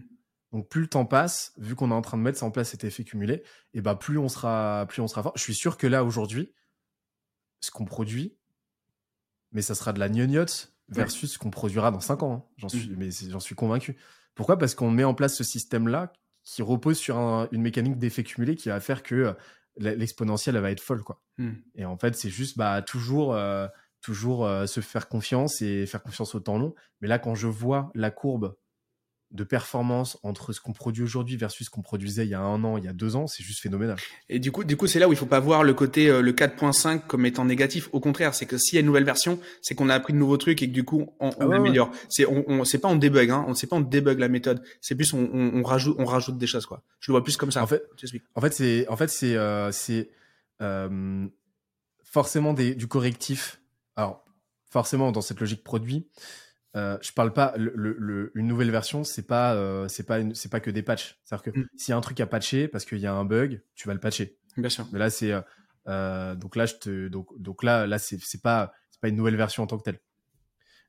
Donc plus le temps passe, vu qu'on est en train de mettre ça en place cet effet cumulé, et bah plus on sera plus on sera fort. Je suis sûr que là aujourd'hui, ce qu'on produit, mais ça sera de la gnognotte versus ce qu'on produira dans 5 ans. Hein. J'en suis, mm. mais j'en suis convaincu. Pourquoi? Parce qu'on met en place ce système-là qui repose sur une mécanique d'effet cumulé qui va faire que l'exponentielle va être folle, quoi. Mm. Et en fait, c'est juste bah toujours euh, toujours euh, se faire confiance et faire confiance au temps long. Mais là, quand je vois la courbe de performance entre ce qu'on produit aujourd'hui versus ce qu'on produisait il y a un an, il y a deux ans, c'est juste phénoménal. Et du coup, du coup, c'est là où il faut pas voir le côté euh, le 4.5 comme étant négatif. Au contraire, c'est que s'il y a une nouvelle version, c'est qu'on a appris de nouveaux trucs et que du coup, on, on ah améliore. C'est on, on c'est pas on débug, hein. On sait pas on débug la méthode. C'est plus on, on, rajoute on rajoute des choses quoi. Je le vois plus comme ça. En fait, en fait c'est en fait c'est euh, c'est euh, forcément des, du correctif. Alors forcément dans cette logique produit euh, je parle pas le, une nouvelle version c'est pas euh, c'est pas c'est pas que des patchs. C'est à dire que mm. s'il y a un truc à patcher parce qu'il y a un bug tu vas le patcher. Bien sûr. Mais là c'est euh, donc là je te donc donc là là c'est pas c'est pas une nouvelle version en tant que telle.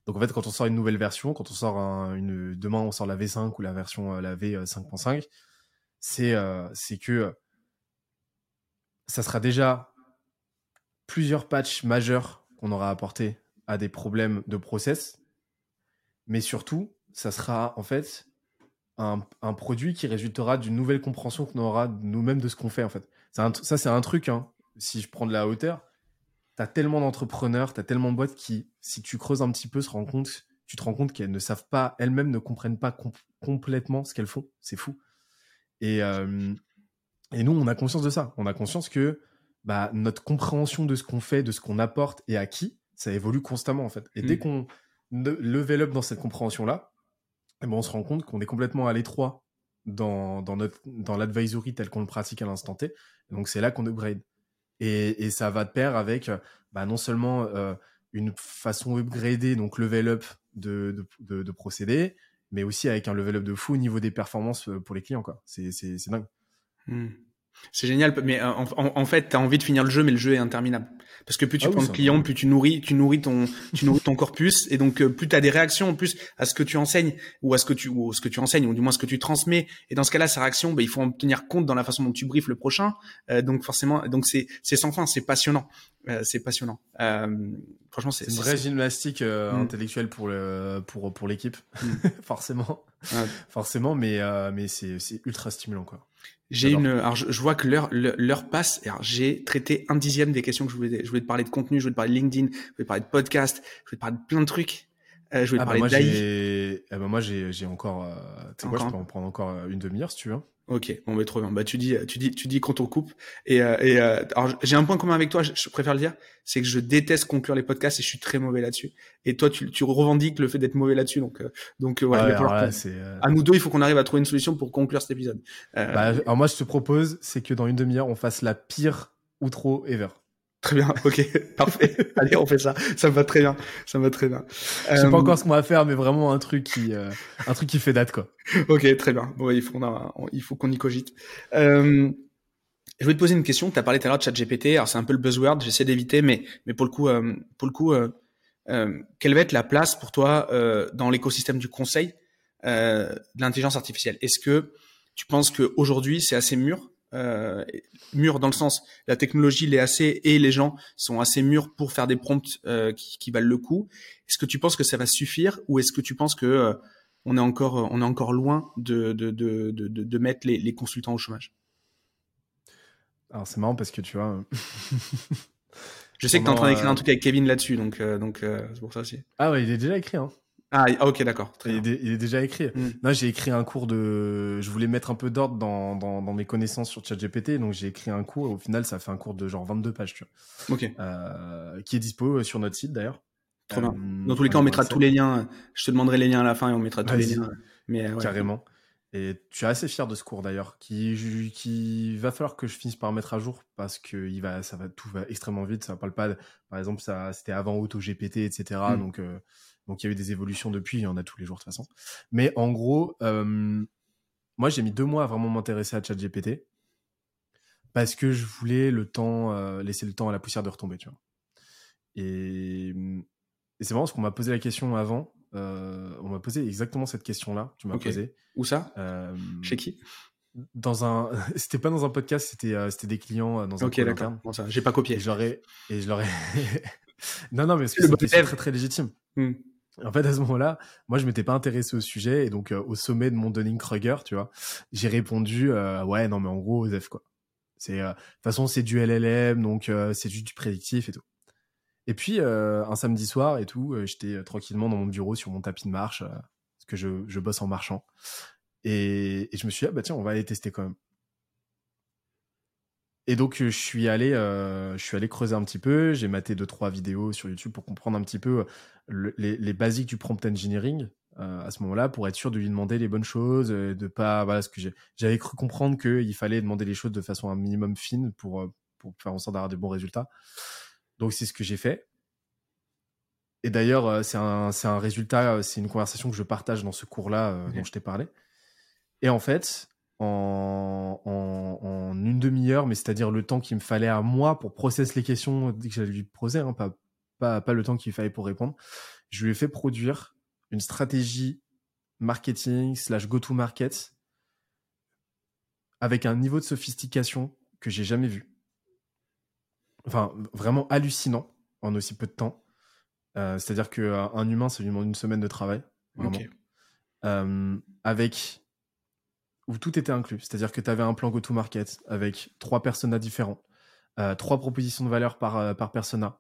Donc en fait quand on sort une nouvelle version quand on sort une demain on sort la V5 ou la version la V5.5 c'est c'est que ça sera déjà plusieurs patchs majeurs qu'on aura apporté à des problèmes de process mais surtout, ça sera en fait un, produit qui résultera d'une nouvelle compréhension qu'on aura nous-mêmes de ce qu'on fait en fait. ça, c'est un truc, hein. si je prends de la hauteur, tu as tellement d'entrepreneurs, tu as tellement de boîtes qui, si tu creuses un petit peu, se rend compte, tu te rends compte qu'elles ne savent pas, elles-mêmes ne comprennent pas complètement ce qu'elles font. C'est fou. Et, euh, et nous, on a conscience de ça. On a conscience que bah, notre compréhension de ce qu'on fait, de ce qu'on apporte et à qui, ça évolue constamment en fait. Et dès mmh. qu'on level up dans cette compréhension-là, eh ben, on se rend compte qu'on est complètement à l'étroit dans, dans, notre, dans l'advisory tel qu'on le pratique à l'instant T. donc, c'est là qu'on upgrade. Et, et, ça va de pair avec bah, non seulement euh, une façon upgradée, donc level up de, de, de, procéder, mais aussi avec un level up de fou au niveau des performances euh, pour les clients. Quoi. C'est, c'est, c'est dingue. Hmm. C'est génial, mais euh, en, fait, tu as envie de finir le jeu, mais le jeu est interminable. Parce que plus tu ah prends de clients, plus tu nourris, tu nourris ton, tu nourris ton corpus, et donc euh, plus tu as des réactions en plus à ce que tu enseignes ou à ce que tu, ou ce que tu enseignes, ou du moins ce que tu transmets. Et dans ce cas-là, sa réaction, ben, il faut en tenir compte dans la façon dont tu briefes le prochain. Euh, donc forcément, donc c'est, c'est sans fin, c'est passionnant, c'est passionnant. franchement, c'est, une vraie gymnastique mm. intellectuelle pour le, pour pour l'équipe, mm. forcément, forcément, mais mais c'est c'est ultra stimulant quoi. J'ai une, alors je, vois que l'heure l'heure passe. Alors j'ai traité un dixième des questions que je voulais. Je voulais te parler de contenu, je voulais te parler de LinkedIn, je voulais te parler de podcast, je voulais te parler de plein de trucs. Euh, je voulais ah bah parler moi, d'AI. Eh ben moi j'ai encore. Euh, tu sais quoi, je peux en prendre encore euh, une demi-heure si tu veux. Ok, bon, mais trop bien. Bah, tu dis, tu dis, tu dis quand on coupe. Et, euh, et euh, alors, j'ai un point commun avec toi. Je, préfère le dire, c'est que je déteste conclure les podcasts et je suis très mauvais là-dessus. Et toi, tu, tu revendiques le fait d'être mauvais là-dessus. Donc, euh, donc voilà. à nous deux, il faut qu'on arrive à trouver une solution pour conclure cet épisode. Bah, alors moi, je te propose, c'est que dans une demi-heure, on fasse la pire outro ever. Très bien, ok, parfait. Allez, on fait ça. Ça me va très bien. Ça me va très bien. Je sais pas encore ce qu'on va faire, mais vraiment un truc qui, euh, un truc qui fait date, quoi. ok, très bien. Bon, il faut qu'on a, il faut qu'on y cogite. Euh, je voulais te poser une question. Tu as parlé tout à l'heure de ChatGPT. Alors c'est un peu le buzzword. J'essaie d'éviter, mais, mais pour le coup, euh, pour le coup, euh, euh, quelle va être la place pour toi dans l'écosystème du conseil de l'intelligence artificielle? Est-ce que tu penses qu'aujourd'hui c'est assez mûr? Euh, mûr dans le sens la technologie l'est assez et les gens sont assez mûrs pour faire des prompts euh, qui, qui, valent le coup. Est-ce que tu penses que ça va suffire ou est-ce que tu penses que euh, on est encore on est encore loin de de, de, de, de mettre les, les, consultants au chômage? Alors c'est marrant parce que tu vois. Je sais que tu es en train d'écrire un truc avec Kevin là-dessus, donc donc c'est pour ça aussi. Ah ouais, il est déjà écrit. Hein. Ah, ok, d'accord. Il, il, est déjà écrit. Mm. j'ai écrit un cours de. Je voulais mettre un peu d'ordre dans, dans, dans, mes connaissances sur ChatGPT, donc j'ai écrit un cours. Et au final, ça fait un cours de genre 22 pages, tu vois. Ok. Euh, qui est dispo sur notre site d'ailleurs. Trop bien. Dans tous les cas, on mettra tous les liens. Je te demanderai les liens à la fin et on mettra tous les liens. Mais, Carrément. Et tu es assez fier de ce cours d'ailleurs, qui, qui va falloir que je finisse par mettre à jour parce que il va, ça va, tout va extrêmement vite. Ça parle pas, par exemple, ça, c'était avant AutoGPT, etc. Hmm. Donc, euh, donc il y a eu des évolutions depuis. Il y en a tous les jours de toute façon. Mais en gros, euh, moi j'ai mis deux mois à vraiment m'intéresser à ChatGPT parce que je voulais le temps, euh, laisser le temps à la poussière de retomber, tu vois. Et, et c'est marrant parce qu'on m'a posé la question avant euh, on m'a posé exactement cette question-là. Tu m'as posé. Où ça? Chez qui? dans un c'était pas dans un podcast c'était euh, c'était des clients dans un ok d'accord bon, j'ai pas copié et j'aurais et je l'aurais non non mais c'était très très légitime hmm. En fait à ce moment-là moi je m'étais pas intéressé au sujet et donc au sommet de mon Dunning Kruger tu vois j'ai répondu ouais non mais en gros Osef quoi c'est de toute façon c'est du LLM donc c'est juste du prédictif et tout et puis, euh, un samedi soir et tout, euh, j'étais euh, tranquillement dans mon bureau sur mon tapis de marche, parce que je, je, bosse en marchant. Et, je me suis dit, ah bah tiens, on va aller tester quand même. Et donc, je suis allé, je suis allé creuser un petit peu. J'ai maté deux, trois vidéos sur YouTube pour comprendre un petit peu les, les, basiques du prompt engineering. à ce moment-là, pour être sûr de lui demander les bonnes choses, de pas, voilà, ce que j'avais cru comprendre qu'il fallait demander les choses de façon un minimum fine pour, pour faire en sorte d'avoir des bons résultats. Donc c'est ce que j'ai fait. Et d'ailleurs, euh, c'est un, un, résultat, euh, c'est une conversation que je partage dans ce cours-là euh, dont je t'ai parlé. Et en fait, en, en, une demi-heure, mais c'est-à-dire le temps qu'il me fallait à moi pour processer les questions que j'allais lui poser, hein, pas, pas, pas le temps qu'il fallait pour répondre, je lui ai fait produire une stratégie marketing slash go-to-market avec un niveau de sophistication que j'ai jamais vu enfin vraiment hallucinant en aussi peu de temps. Euh, c'est-à-dire qu'un humain, ça lui demande une semaine de travail, vraiment. Euh, avec où tout était inclus. C'est-à-dire que tu avais un plan go-to-market avec trois personas différents, trois propositions de valeur par, par persona,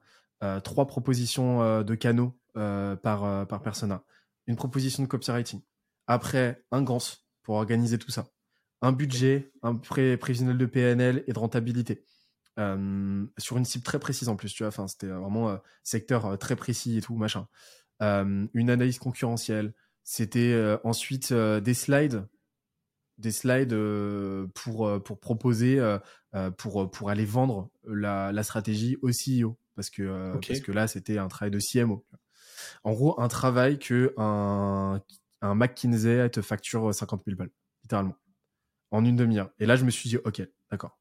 trois propositions de canaux par, persona, une proposition de copywriting. Après, un GANS pour organiser tout ça. Un budget, un pré prévisionnel de PNL et de rentabilité. Euh, sur une cible très précise en plus, tu vois. Enfin, c'était vraiment euh, secteur euh, très précis et tout, machin. une analyse concurrentielle. C'était ensuite des slides, des slides pour pour proposer, pour pour aller vendre la, la stratégie au CEO, parce que parce que là c'était un travail de CMO. En gros, un travail que un un McKinsey te facture 50 000 balles, littéralement, en une demi-heure. Et là, je me suis dit, ok, d'accord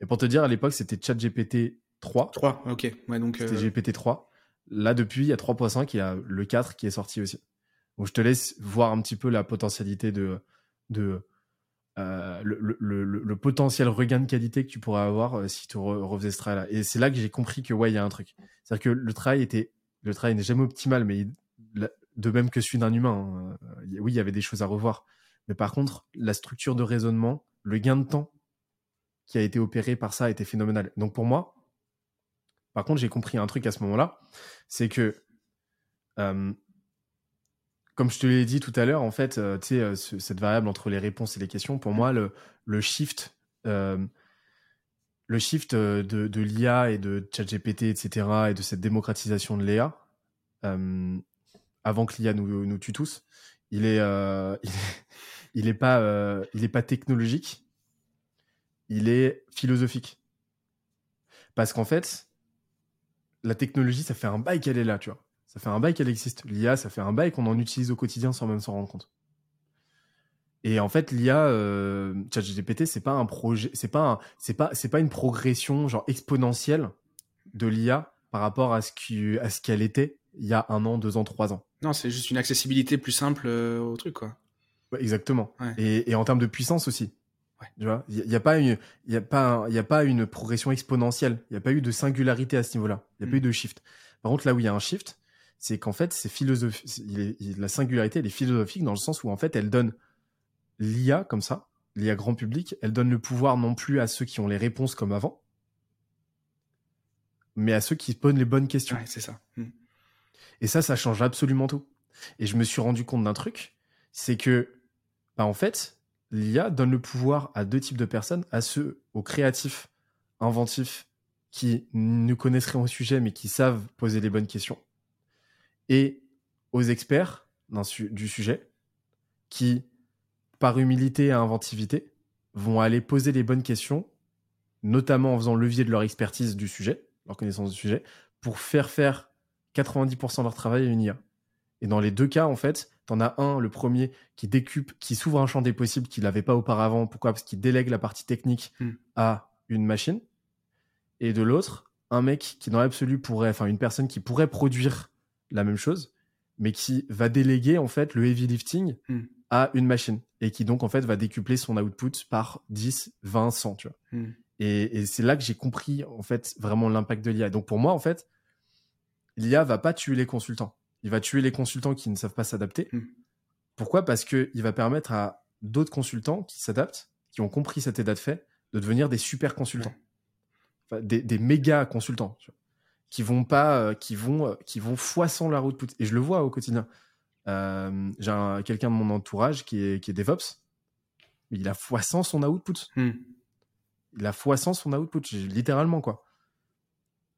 et pour te dire, à l'époque, c'était ChatGPT 3. 3, ok. Ouais, donc, c'était euh, GPT 3. Là, depuis, il y a 3.5, il y a le 4 qui est sorti aussi. Donc, je te laisse voir un petit peu la potentialité de, de euh, le, le, le, potentiel regain de qualité que tu pourrais avoir euh, si tu refaisais ce travail-là. Et c'est là que j'ai compris que, ouais, il y a un truc. C'est-à-dire que le travail était, le travail n'est jamais optimal, mais de même que celui d'un humain. Hein. oui, il y avait des choses à revoir. Mais par contre, la structure de raisonnement, le gain de temps qui a été opéré par ça était phénoménal. Donc pour moi, par contre, j'ai compris un truc à ce moment-là, c'est que, euh, comme je te l'ai dit tout à l'heure, en fait, euh, tu sais, euh, cette variable entre les réponses et les questions, pour moi, le, shift, le shift de, de l'IA et de ChatGPT, etc., et de cette démocratisation de l'IA, avant que l'IA nous, nous tue tous, il est, il est, pas, il est pas technologique, il est philosophique. Parce qu'en fait, la technologie, ça fait un bail qu'elle est là, tu vois. Ça fait un bail qu'elle existe. L'IA, ça fait un bail qu'on en utilise au quotidien sans même s'en rendre compte. Et en fait, l'IA, euh, ChatGPT, c'est pas un projet, c'est pas, c'est pas, c'est pas une progression genre exponentielle de l'IA par rapport à ce qui, à ce qu'elle était il y a un an, deux ans, trois ans. Non, c'est juste une accessibilité plus simple euh, au truc, quoi. exactement. et, en termes de puissance aussi. Tu vois, il n'y a, pas une, il y a pas, il y a pas une progression exponentielle. Il n'y a pas eu de singularité à ce niveau-là. Il n'y a pas eu mm. de shift. Par contre, là où il y a un shift, c'est qu'en fait, c'est la singularité, elle est philosophique dans le sens où en fait, elle donne l'IA comme ça, l'IA grand public, elle donne le pouvoir non plus à ceux qui ont les réponses comme avant, mais à ceux qui posent les bonnes questions. c'est ça. Mm. Et ça, ça change absolument tout. Et je me suis rendu compte d'un truc, c'est que, bah, en fait, l'IA donne le pouvoir à deux types de personnes, à ceux, aux créatifs, inventifs, qui ne connaissent rien au sujet, mais qui savent poser les bonnes questions. Et aux experts du sujet qui, par humilité et inventivité, vont aller poser les bonnes questions, notamment en faisant levier de leur expertise du sujet, leur connaissance du sujet, pour faire faire 90% de leur travail à une IA. Et dans les deux cas, en fait, t'en as un, le premier, qui décupe, qui s'ouvre un champ des possibles qu'il n'avait pas auparavant. Pourquoi? Parce qu'il délègue la partie technique Hmm. à une machine. Et de l'autre, un mec qui dans l'absolu pourrait, enfin une personne qui pourrait produire la même chose, mais qui va déléguer en fait le heavy lifting Hmm. à une machine et qui donc en fait va décupler son output par 10, 20, 100, tu vois. Hmm. Et, et c'est là que j'ai compris en fait vraiment l'impact de l'IA. Donc pour moi en fait, l'IA va pas tuer les consultants. Il va tuer les consultants qui ne savent pas s'adapter. Hmm. Pourquoi? Parce que il va permettre à d'autres consultants qui s'adaptent, qui ont compris cet état de fait, de devenir des super consultants, Enfin, des, des méga consultants, tu vois, qui vont pas, euh, qui vont, euh, qui vont fois 100 leur output. Et je le vois au quotidien. Euh, j'ai un- quelqu'un de mon entourage qui est, qui est DevOps, il a fois 100 son output. Hmm. Il a fois 100 son output, littéralement quoi.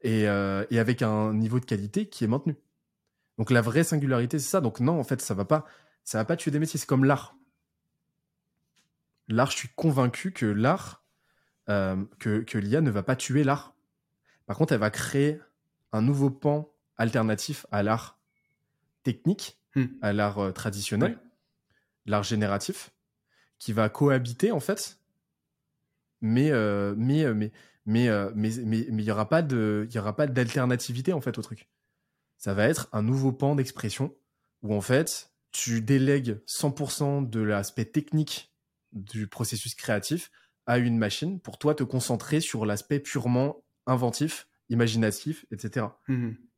Et, euh, et avec un niveau de qualité qui est maintenu. Donc la vraie singularité, c'est ça. Donc non, en fait, ça va pas, ça va pas tuer des métiers. C'est comme l'art. L'art, je suis convaincu que l'art, euh, que, que l'IA ne va pas tuer l'art. Par contre, elle va créer un nouveau pan alternatif à l'art technique, Hmm. à l'art euh, traditionnel, Ouais. l'art génératif, qui va cohabiter en fait, mais euh, mais euh, mais mais mais mais mais il y aura pas de il y aura pas d'alternativité en fait au truc. Ça va être un nouveau pan d'expression où en fait tu délègues 100% de l'aspect technique du processus créatif à une machine pour toi te concentrer sur l'aspect purement inventif, imaginatif, etc.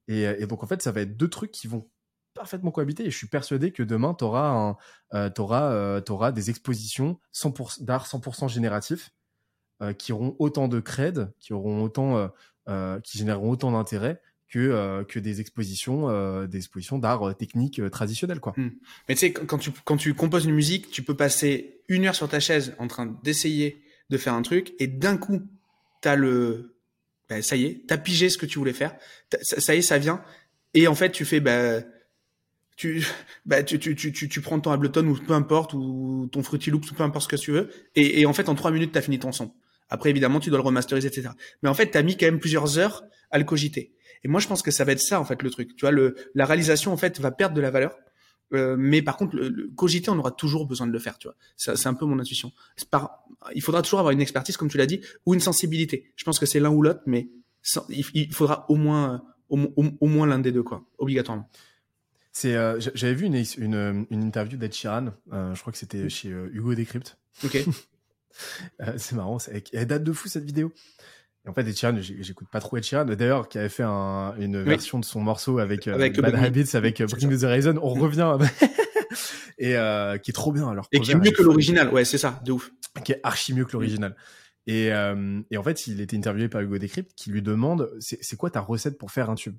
Et, euh, et donc, en fait, ça va être deux trucs qui vont parfaitement cohabiter. Et je suis persuadé que demain, tu auras, euh, des expositions 100% d'art 100% génératif euh, qui auront autant de cred, qui, auront autant, euh, euh, qui généreront autant d'intérêt que, euh, que des expositions euh, des expositions d'art euh, technique euh, traditionnel. Quoi. Mais tu sais, quand quand tu, quand tu composes une musique, tu peux passer une heure sur ta chaise en train d'essayer de faire un truc et d'un coup, t'as le, bah, ça y est, t'as pigé ce que tu voulais faire. Ça, y est, ça vient. Et en fait, tu fais, bah, tu, bah, tu, tu, tu, tu, tu prends ton Ableton ou peu importe, ou ton Fruity Loops ou peu importe ce que tu veux. Et, et en fait, en trois minutes, t'as fini ton son. Après, évidemment, tu dois le remasteriser, etc. Mais en fait, t'as mis quand même plusieurs heures à le cogiter. Et moi, je pense que ça va être ça, en fait, le truc. Tu vois, le, la réalisation, en fait, va perdre de la valeur. Euh, mais par contre, le, le cogiter, on aura toujours besoin de le faire, tu vois. C'est un peu mon intuition. Par, il faudra toujours avoir une expertise, comme tu l'as dit, ou une sensibilité. Je pense que c'est l'un ou l'autre, mais sans- il, il faudra au moins, au, mo- au, au moins l'un des deux, quoi, obligatoirement. C'est, euh, J'avais vu une, une, une interview d'Ed Sheeran, euh, je crois que c'était chez euh, Hugo Décrypte. Ok. Euh, c'est marrant, elle date de fou cette vidéo. Et en fait, Ed Sheeran, j'écoute pas trop Ed Sheeran, d'ailleurs, qui avait fait un- une version de son morceau avec, euh, Avec Bad Habits, avec euh, Bring Me the Horizon. On revient, et euh, qui est trop bien. Alors, Et qui est mieux que l'original, ouais, c'est ça, de ouf. qui est archi mieux que l'original. Et, euh, et en fait, il était interviewé par Hugo Décrypte qui lui demande c'est quoi ta recette pour faire un tube?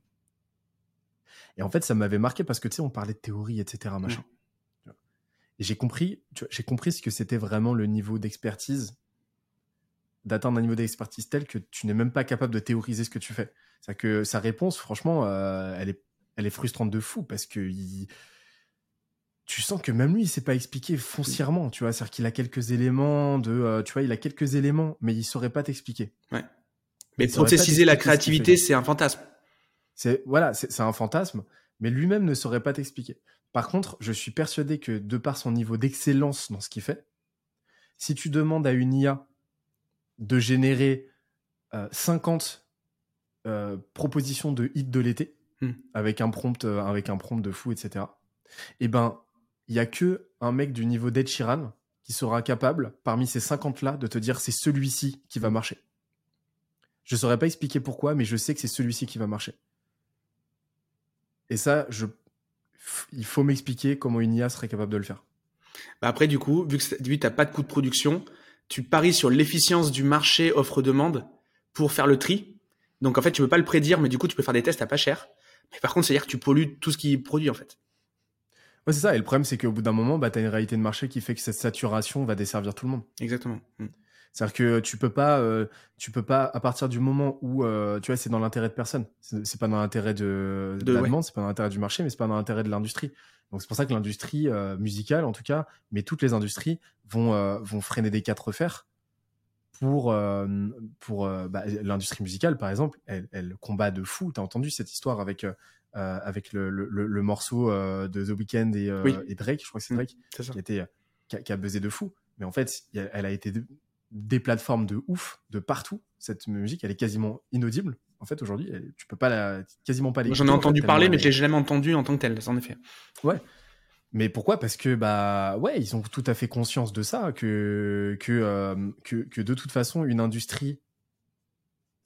Et en fait, ça m'avait marqué parce que tu sais, on parlait de théorie, etc. Machin. Tu vois. Et j'ai compris, j'ai compris ce que c'était vraiment le niveau d'expertise, d'atteindre un niveau d'expertise tel que tu n'es même pas capable de théoriser ce que tu fais. C'est que sa réponse, franchement, euh, elle est, elle est frustrante de fou parce que il, tu sens que même lui, il sait pas expliquer foncièrement, tu vois. C'est-à-dire qu'il a quelques éléments de, euh, tu vois, il a quelques éléments, mais il saurait pas t'expliquer. Mais saurait pas processiser la créativité, c'est un fantasme. C'est voilà, c'est un fantasme, mais lui-même ne saurait pas t'expliquer. Par contre, je suis persuadé que de par son niveau d'excellence dans ce qu'il fait, si tu demandes à une IA de générer euh, 50 euh, propositions de hits de l'été Hmm. avec un prompt, euh, avec un prompt de fou, etc. Eh ben, il y a que un mec du niveau d'Ed Sheeran qui sera capable, parmi ces 50 là, de te dire c'est celui-ci qui va marcher. Je saurais pas expliquer pourquoi, mais je sais que c'est celui-ci qui va marcher. Et ça, je, il faut m'expliquer comment une IA serait capable de le faire. Bah après, du coup, vu que que t'as pas de coût de production, tu paries sur l'efficience du marché offre-demande pour faire le tri. Donc en fait, tu peux pas le prédire, mais du coup, tu peux faire des tests à pas cher. Mais par contre, c'est-à-dire que tu pollues tout ce qui est produit en fait. Ouais, c'est ça. Et le problème, c'est qu'au bout d'un moment, bah, tu as une réalité de marché qui fait que cette saturation va desservir tout le monde. Exactement. Mm. C'est-à-dire que tu peux pas, euh, tu peux pas, à partir du moment où, euh, tu vois, c'est dans l'intérêt de personne. C'est pas dans l'intérêt de, de, De- la ouais. demande, c'est pas dans l'intérêt du marché, mais c'est pas dans l'intérêt de l'industrie. Donc c'est pour ça que l'industrie euh, musicale, en tout cas, mais toutes les industries vont, euh, vont freiner des quatre fers pour, euh, pour bah, l'industrie musicale, par exemple. Elle, elle combat de fou. T'as entendu cette histoire avec, avec le, le, le- le morceau de The Weeknd et, Oui. et Drake, je crois que c'est Mm. Drake qui a été qui a, qui a buzzé de fou. Mais en fait, elle a été des plateformes de ouf de partout. Cette musique, elle est quasiment inaudible. En fait, aujourd'hui, tu peux pas la, quasiment pas l'écouter. J'en ai en fait, entendu parler, mais je l'ai jamais entendu en tant que tel, en effet. Mais pourquoi? Parce que bah ouais, ils ont tout à fait conscience de ça, que que euh, que, que de toute façon, une industrie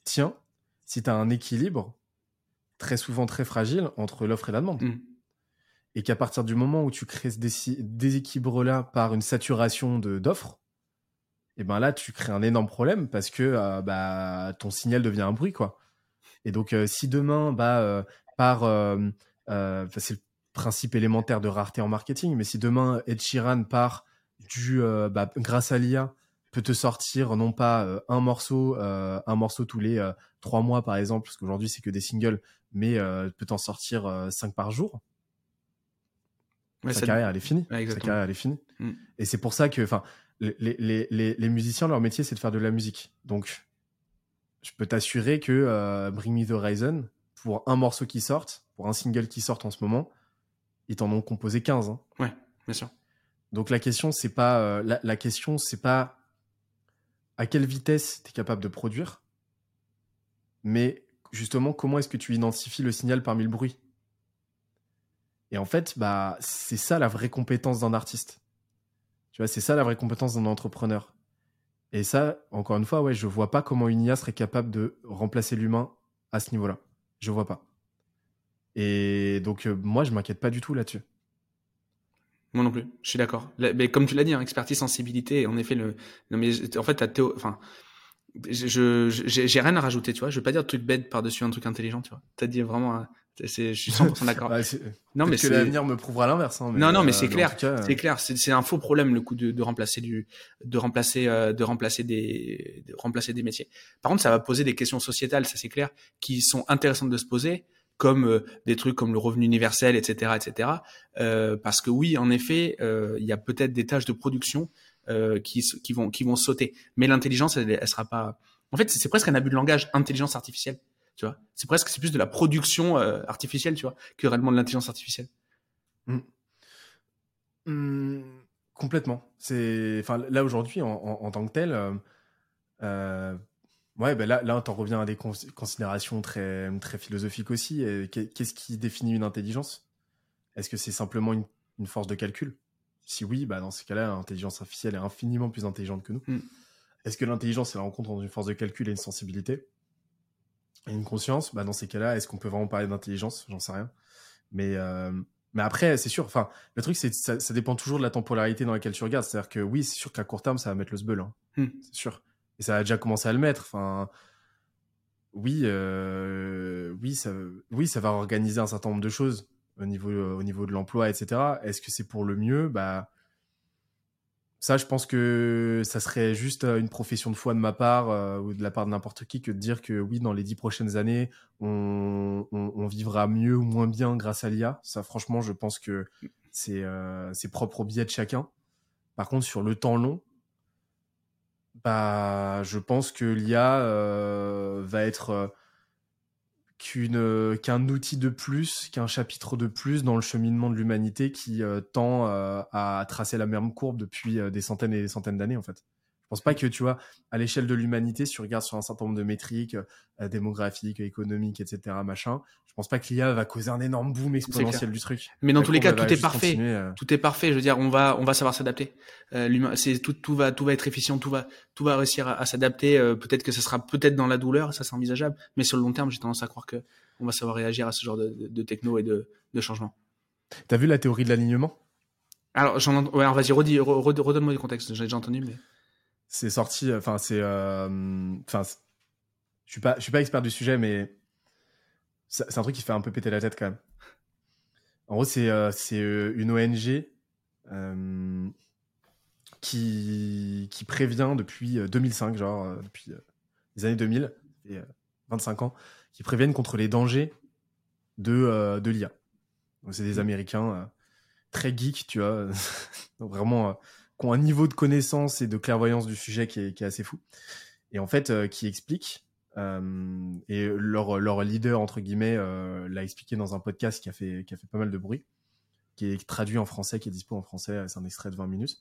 tient si tu as un équilibre très souvent très fragile entre l'offre et la demande. Mm. et qu'à partir du moment où tu crées ce déséquilibre-là par une saturation de- d'offres, et ben là, tu crées un énorme problème parce que euh, bah, ton signal devient un bruit, quoi. Et donc, euh, si demain, bah, euh, par, c'est le principe élémentaire de rareté en marketing, mais si demain Ed Sheeran part du, bah, grâce à l'IA, peut te sortir non pas un morceau, un morceau tous les trois mois par exemple, parce qu'aujourd'hui c'est que des singles, mais peut t'en sortir cinq par jour Ouais, sa ça- carrière elle est finie. Ouais, sa carrière elle est finie. Mm. Et c'est pour ça que, enfin, les, les, les, les musiciens, leur métier, c'est de faire de la musique. Donc, je peux t'assurer que euh, Bring Me the Horizon, pour un morceau qui sorte, pour un single qui sort en ce moment, ils t'en ont composé 15. hein. Bien sûr. Donc la question, c'est pas euh, la, la question, c'est pas à quelle vitesse tu es capable de produire, mais justement comment est-ce que tu identifies le signal parmi le bruit? Et en fait, bah c'est ça la vraie compétence d'un artiste. Tu vois, c'est ça la vraie compétence d'un entrepreneur. Et ça, encore une fois, ouais, je vois pas comment une IA serait capable de remplacer l'humain à ce niveau-là. Je vois pas. Et donc euh, moi, je m'inquiète pas du tout là-dessus. Moi non plus, je suis d'accord. Mais comme tu l'as dit, hein, expertise, sensibilité, en effet, le. Non, mais en fait, la théo. Enfin, je, je- j'ai j'ai rien à rajouter, tu vois. Je vais pas dire de truc bête par-dessus un truc intelligent, tu vois. T'as dit vraiment. c'est- je suis 100% d'accord. Bah, c'est- non, mais que c'est. l'avenir me prouvera l'inverse. hein, Non, non, mais euh, c'est en clair, C'est clair, c'est c'est un faux problème le coup de, de remplacer du, de remplacer, euh, de remplacer des, de remplacer des métiers. Par contre, ça va poser des questions sociétales, ça c'est clair, qui sont intéressantes de se poser, comme euh, des trucs comme le revenu universel, etc., etc. Euh, parce que oui, en effet, euh, il y a peut-être des tâches de production euh, qui, qui vont, qui vont sauter, mais l'intelligence, elle, elle sera pas. En fait, c'est c'est presque un abus de langage, intelligence artificielle. Tu vois, c'est presque, c'est plus de la production euh, artificielle, tu vois, que réellement de l'intelligence artificielle. hum, complètement. C'est, enfin, là aujourd'hui, en, en- en tant que tel, euh, euh, ouais, ben là, là, t'en reviens à des cons- considérations très, très philosophiques aussi. Qu'est-ce qui définit une intelligence? Est-ce que c'est simplement une, une force de calcul? Si oui, bah dans ces cas-là, l'intelligence artificielle est infiniment plus intelligente que nous. Mm. Est-ce que l'intelligence est la rencontre entre une force de calcul et une sensibilité? Une conscience bah Dans ces cas-là, est-ce qu'on peut vraiment parler d'intelligence? J'en sais rien. Mais, euh, mais après, c'est sûr. Enfin, le truc, c'est ça, ça dépend toujours de la temporalité dans laquelle tu regardes. C'est-à-dire que oui, c'est sûr qu'à court terme, ça va mettre le sbeul. hein. Hmm. C'est sûr. Et ça a déjà commencé à le mettre. Enfin, oui, euh, oui, ça, oui, ça va organiser un certain nombre de choses au niveau, au niveau de l'emploi, etc. Est-ce que c'est pour le mieux? Bah, ça, je pense que ça serait juste euh, une profession de foi de ma part euh, ou de la part de n'importe qui que de dire que oui, dans les dix prochaines années, on, on- on vivra mieux ou moins bien grâce à l'IA. Ça, franchement, je pense que c'est euh, propre au biais de chacun. Par contre, sur le temps long, bah, je pense que l'IA euh, va être euh, euh, qu'un outil de plus, qu'un chapitre de plus dans le cheminement de l'humanité qui euh, tend euh, à tracer la même courbe depuis des centaines et des centaines d'années en fait. Je pense pas que tu vois à l'échelle de l'humanité, si tu regardes sur un certain nombre de métriques euh, démographiques, économiques, etc., machin, je pense pas que l'IA va causer un énorme boom exponentiel du truc. Mais dans tous les cas, tout est parfait. euh. tout est parfait. Je veux dire, on va, on va savoir s'adapter. Euh, c'est tout, tout va, tout va être efficient, tout va, tout va réussir à, à s'adapter. Euh, peut-être que ça sera peut-être dans la douleur, ça c'est envisageable. Mais sur le long terme, j'ai tendance à croire que on va savoir réagir à ce genre de, de, de techno et de, de changement. T'as vu la théorie de l'alignement? Alors, j'en, ouais, vas-y, redis, re- re- redonne-moi du contexte. J'ai déjà entendu, mais c'est sorti enfin c'est euh, enfin je suis pas je suis pas expert du sujet mais c'est un truc qui fait un peu péter la tête quand même en gros c'est euh, c'est euh, une ONG euh, qui, qui prévient depuis 2005, genre depuis les années 2000, et 25 ans, qui préviennent contre les dangers de, de l'IA. Donc c'est des mmh. Américains très geeks, tu vois, vraiment qui ont un niveau de connaissance et de clairvoyance du sujet qui est, qui est assez fou. Et en fait, qui explique euh, et leur, leur leader, entre guillemets, euh, l'a expliqué dans un podcast qui a, fait, qui a fait pas mal de bruit, qui est traduit en français, qui est dispo en français, c'est un extrait de 20 minutes,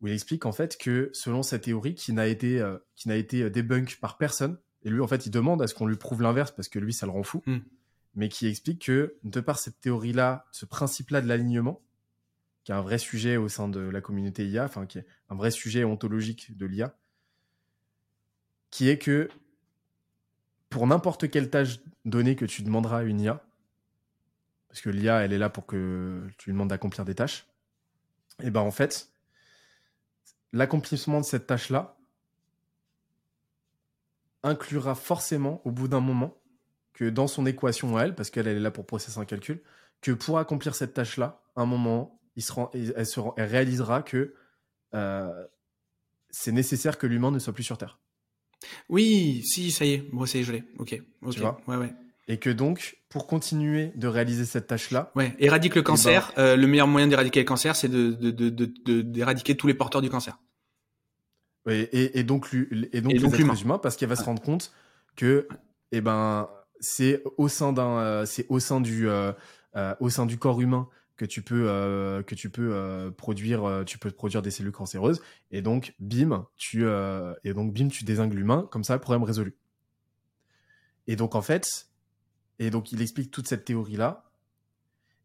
où il explique en fait que selon cette théorie qui n'a été, euh, qui n'a été débunk par personne, et lui en fait il demande à ce qu'on lui prouve l'inverse parce que lui ça le rend fou, hmm. mais qui explique que de par cette théorie-là, ce principe-là de l'alignement, qui est un vrai sujet au sein de la communauté IA, enfin qui est un vrai sujet ontologique de l'IA, qui est que pour n'importe quelle tâche donnée que tu demanderas à une IA, parce que l'IA, elle est là pour que tu lui demandes d'accomplir des tâches, et ben en fait, l'accomplissement de cette tâche-là inclura forcément, au bout d'un moment, que dans son équation à elle, parce qu'elle est là pour processer un calcul, que pour accomplir cette tâche-là, un moment, il se elle, se réalisera que euh, c'est nécessaire que l'humain ne soit plus sur Terre. Oui, si, ça y est. Bon, ça y est, je l'ai. Ok. ok. ouais, ouais. Et que donc, pour continuer de réaliser cette tâche-là. Ouais, éradique le eh cancer. Ben euh, le meilleur moyen d'éradiquer le cancer, c'est d'éradiquer de, de, tous les porteurs du cancer. Oui, et, et, donc, et donc, et les humains, parce qu'il va se rendre compte que, eh ben, c'est au sein d'un, c'est au sein du, euh, au sein du corps humain que tu peux euh, que tu peux euh, produire euh, tu peux produire des cellules cancéreuses. Et donc bim tu et donc bim tu désingues l'humain. Comme ça problème résolu. Et donc en fait et donc il explique toute cette théorie là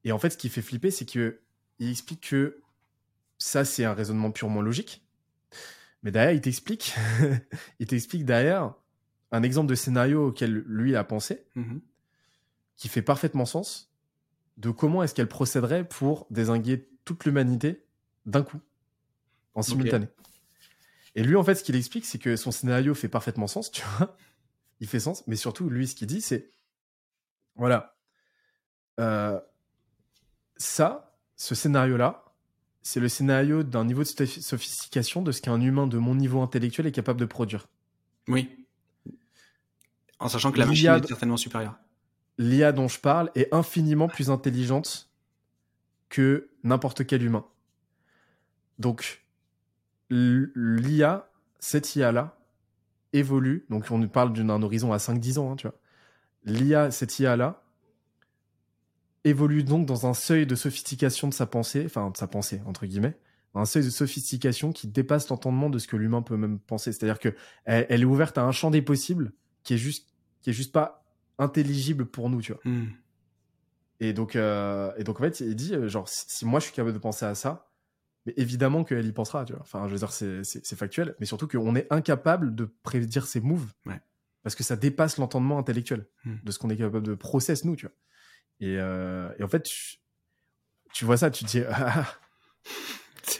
et en fait ce qui fait flipper c'est que il explique que ça c'est un raisonnement purement logique. Mais derrière il t'explique il t'explique derrière un exemple de scénario auquel lui a pensé mmh qui fait parfaitement sens de comment est-ce qu'elle procéderait pour désinguer toute l'humanité d'un coup, en simultané. Et lui, en fait, ce qu'il explique, c'est que son scénario fait parfaitement sens, tu vois. Il fait sens, mais surtout, lui, ce qu'il dit, c'est voilà. Euh, ça, ce scénario-là, c'est le scénario d'un niveau de sophistication de ce qu'un humain de mon niveau intellectuel est capable de produire. Oui. En sachant que la machine est certainement supérieure l'IA dont je parle est infiniment plus intelligente que n'importe quel humain. Donc, l'IA, cette IA-là, évolue. Donc, on parle d'un horizon à 5-10 ans, hein, tu vois. L'IA, cette IA-là, évolue donc dans un seuil de sophistication de sa pensée, enfin, de sa pensée, entre guillemets, un seuil de sophistication qui dépasse l'entendement de ce que l'humain peut même penser. C'est-à-dire que elle, est ouverte à un champ des possibles qui est juste, qui est juste pas intelligible pour nous, tu vois. Hmm. Et donc, euh, et donc en fait, il dit euh, genre si, moi je suis capable de penser à ça, mais évidemment qu'elle y pensera, tu vois. Enfin, je veux dire, c'est factuel, mais surtout qu'on est incapable de prédire ses moves, parce que ça dépasse l'entendement intellectuel hmm. de ce qu'on est capable de process nous, tu vois. Et, euh, et en fait, tu, vois ça, tu te dis ah,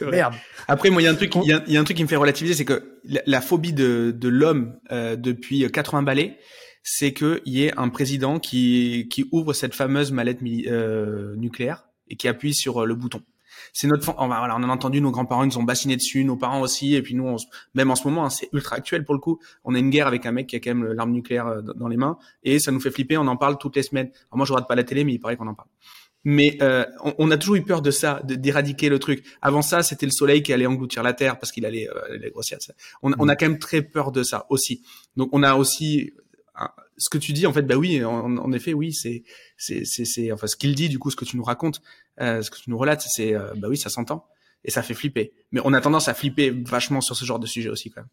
Merde. Après, moi, il y a un truc, il y, a un truc qui me fait relativiser, c'est que la, phobie de, de l'homme depuis 80 balais, c'est qu'il y ait un président qui, qui ouvre cette fameuse mallette euh, nucléaire et qui appuie sur euh, le bouton. C'est notre, on, voilà, on a entendu nos grands-parents, ils ont bassiné dessus, nos parents aussi, et puis nous, même en ce moment, hein, c'est ultra actuel pour le coup. On a une guerre avec un mec qui a quand même l'arme nucléaire euh, dans les mains, et ça nous fait flipper. On en parle toutes les semaines. Alors moi, je regarde pas la télé, mais il paraît qu'on en parle. Mais euh, on, a toujours eu peur de ça, d'éradiquer le truc. Avant ça, c'était le soleil qui allait engloutir la terre parce qu'il allait, euh, allait grossir. On, on, a quand même très peur de ça aussi. Donc on a aussi ce que tu dis, en fait, bah oui, en, effet, oui, c'est, c'est, c'est, enfin, ce qu'il dit, du coup, ce que tu nous racontes, euh, ce que tu nous relates, c'est, euh, bah oui, ça s'entend et ça fait flipper. Mais on a tendance à flipper vachement sur ce genre de sujet aussi, quand même.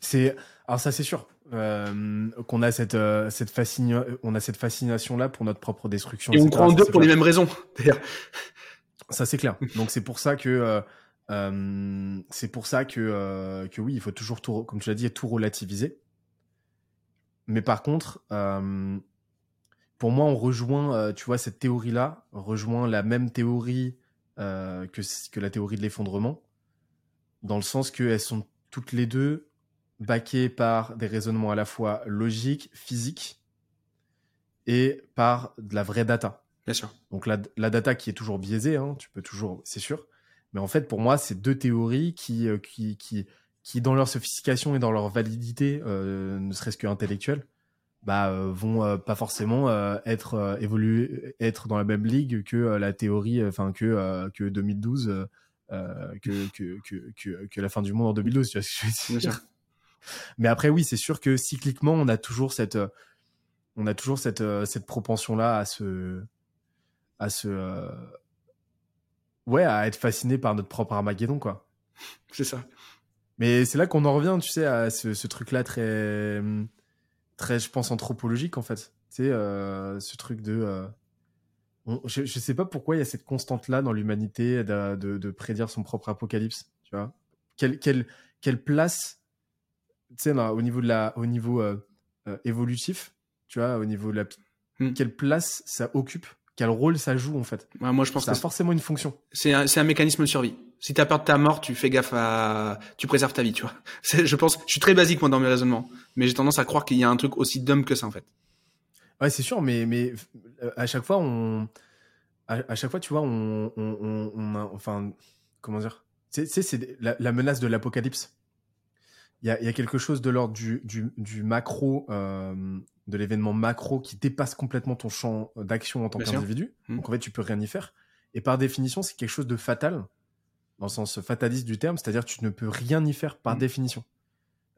C'est, alors ça, c'est sûr, euh, qu'on a cette, cette fascination, on a cette fascination là pour notre propre destruction. Et on croit en deux pour les mêmes raisons, d'ailleurs. Ça, c'est clair. Donc c'est pour ça que. c'est pour ça que, que oui, il faut toujours tout, comme tu l'as dit, tout relativiser. Mais par contre, euh, pour moi, on rejoint, euh, tu vois, cette théorie-là, rejoint la même théorie euh, que, que la théorie de l'effondrement, dans le sens qu'elles sont toutes les deux baquées par des raisonnements à la fois logiques, physiques, et par de la vraie data. Bien sûr. Donc la, la data qui est toujours biaisée, hein, tu peux toujours, c'est sûr, Mais en fait, pour moi, c'est deux théories qui, qui, qui, qui, dans leur sophistication et dans leur validité, ne serait-ce que intellectuelle, bah, vont pas forcément être évoluer, être dans la même ligue que la théorie, enfin que que 2012, que, que, que, que, la fin du monde en 2012. Tu vois ce que je veux dire Mais après, oui, c'est sûr que cycliquement, on a toujours cette on a toujours cette, euh, cette propension-là à se, à se, euh, ouais, à être fasciné par notre propre Armageddon, quoi. C'est ça. Mais c'est là qu'on en revient, tu sais, à ce, truc-là très, très, je pense, anthropologique, en fait. Tu sais, euh, ce truc de, je, ne sais pas pourquoi il y a cette constante-là dans l'humanité de, de, prédire son propre apocalypse, tu vois. Quelle, quelle, quelle place, tu sais, au niveau de la, au niveau évolutif, tu vois, au niveau de la. Hmm. Quelle place ça occupe Quel rôle ça joue, en fait Moi, je pense ça a forcément une fonction. C'est un, un, mécanisme de survie. Si tu as peur de ta mort, tu fais gaffe à. Tu préserves ta vie, tu vois. Je pense. Je suis très basique, moi, dans mes raisonnements. Mais j'ai tendance à croire qu'il y a un truc aussi dumb que ça, en fait. Ouais, c'est sûr, mais, mais euh, à chaque fois, on. À, chaque fois, tu vois, on. on, on, enfin. Comment dire? Tu sais, c'est la, la menace de l'apocalypse il y a, y a, quelque chose de l'ordre du, du, du, macro, euh, de l'événement macro qui dépasse complètement ton champ d'action en tant qu'individu. Mmh. Donc en fait, tu peux rien y faire. Et par définition, c'est quelque chose de fatal, dans le sens fataliste du terme, c'est-à-dire tu ne peux rien y faire par mmh. définition.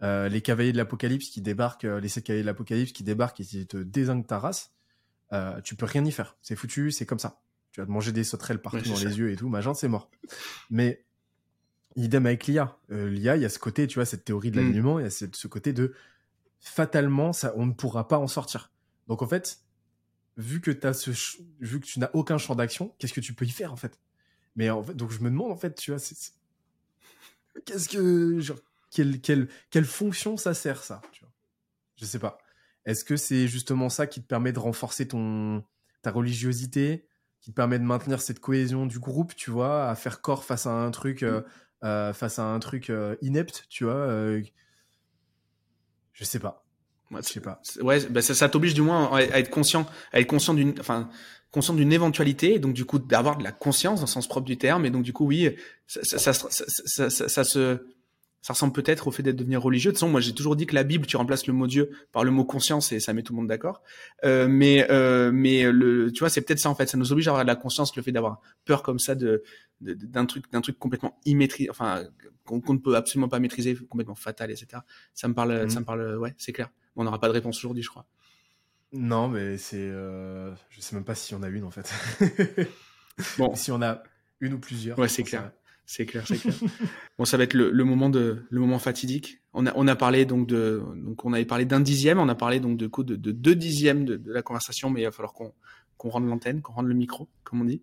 Euh, les cavaliers de l'apocalypse qui débarquent, euh, les sept cavaliers de l'apocalypse qui débarquent et qui te désinguent ta race, euh, tu peux rien y faire. C'est foutu, c'est comme ça. Tu vas te manger des sauterelles partout dans les yeux et tout, machin, c'est mort. Mais Idem avec l'IA. Euh, L'IA, il y a ce côté, tu vois, cette théorie de mm. l'alignement, il y a ce, côté de fatalement, ça, on ne pourra pas en sortir. Donc en fait, vu que, as ce, vu que tu n'as aucun champ d'action, qu'est-ce que tu peux y faire en fait? Mais en fait, donc je me demande en fait, tu vois, qu'est-ce que, genre, quelle, quelle, quelle fonction ça sert ça tu vois? Je sais pas. Est-ce que c'est justement ça qui te permet de renforcer ton ta religiosité, qui te permet de maintenir cette cohésion du groupe, tu vois, à faire corps face à un truc euh, euh, face à un truc euh, inepte, tu vois. Je sais pas. je sais pas. Ouais, bah ça, ça t'oblige du moins à être conscient, à être conscient d'une, enfin, conscient d'une éventualité, et donc du coup d'avoir de la conscience dans le sens propre du terme, et donc du coup oui, ça, ça, ça, ça se ça ressemble peut-être au fait d'être devenir religieux. De toute façon, moi j'ai toujours dit que la Bible, tu remplaces le mot Dieu par le mot conscience et ça met tout le monde d'accord. Euh, mais euh, mais le, tu vois, c'est peut-être ça en fait. Ça nous oblige à avoir de la conscience, le fait d'avoir peur comme ça de d'un truc d'un truc complètement immaîtrisé, enfin qu'on ne peut absolument pas maîtriser, complètement fatal, etc. Ça me parle, mhm. ça me parle, ouais, c'est clair. on n'aura pas de réponse aujourd'hui, je crois. Non, mais c'est, euh, je sais même pas si on a une en fait. bon, si on a une ou plusieurs. Ouais, c'est clair. C'est clair, c'est clair. bon, ça va être le, le, moment de le moment fatidique. On a on a parlé donc de donc on avait parlé d'un dixième, on a parlé donc de coup de, de deux dixièmes de, de, la conversation, mais il va falloir qu'on qu'on rende l'antenne, qu'on rende le micro, comme on dit.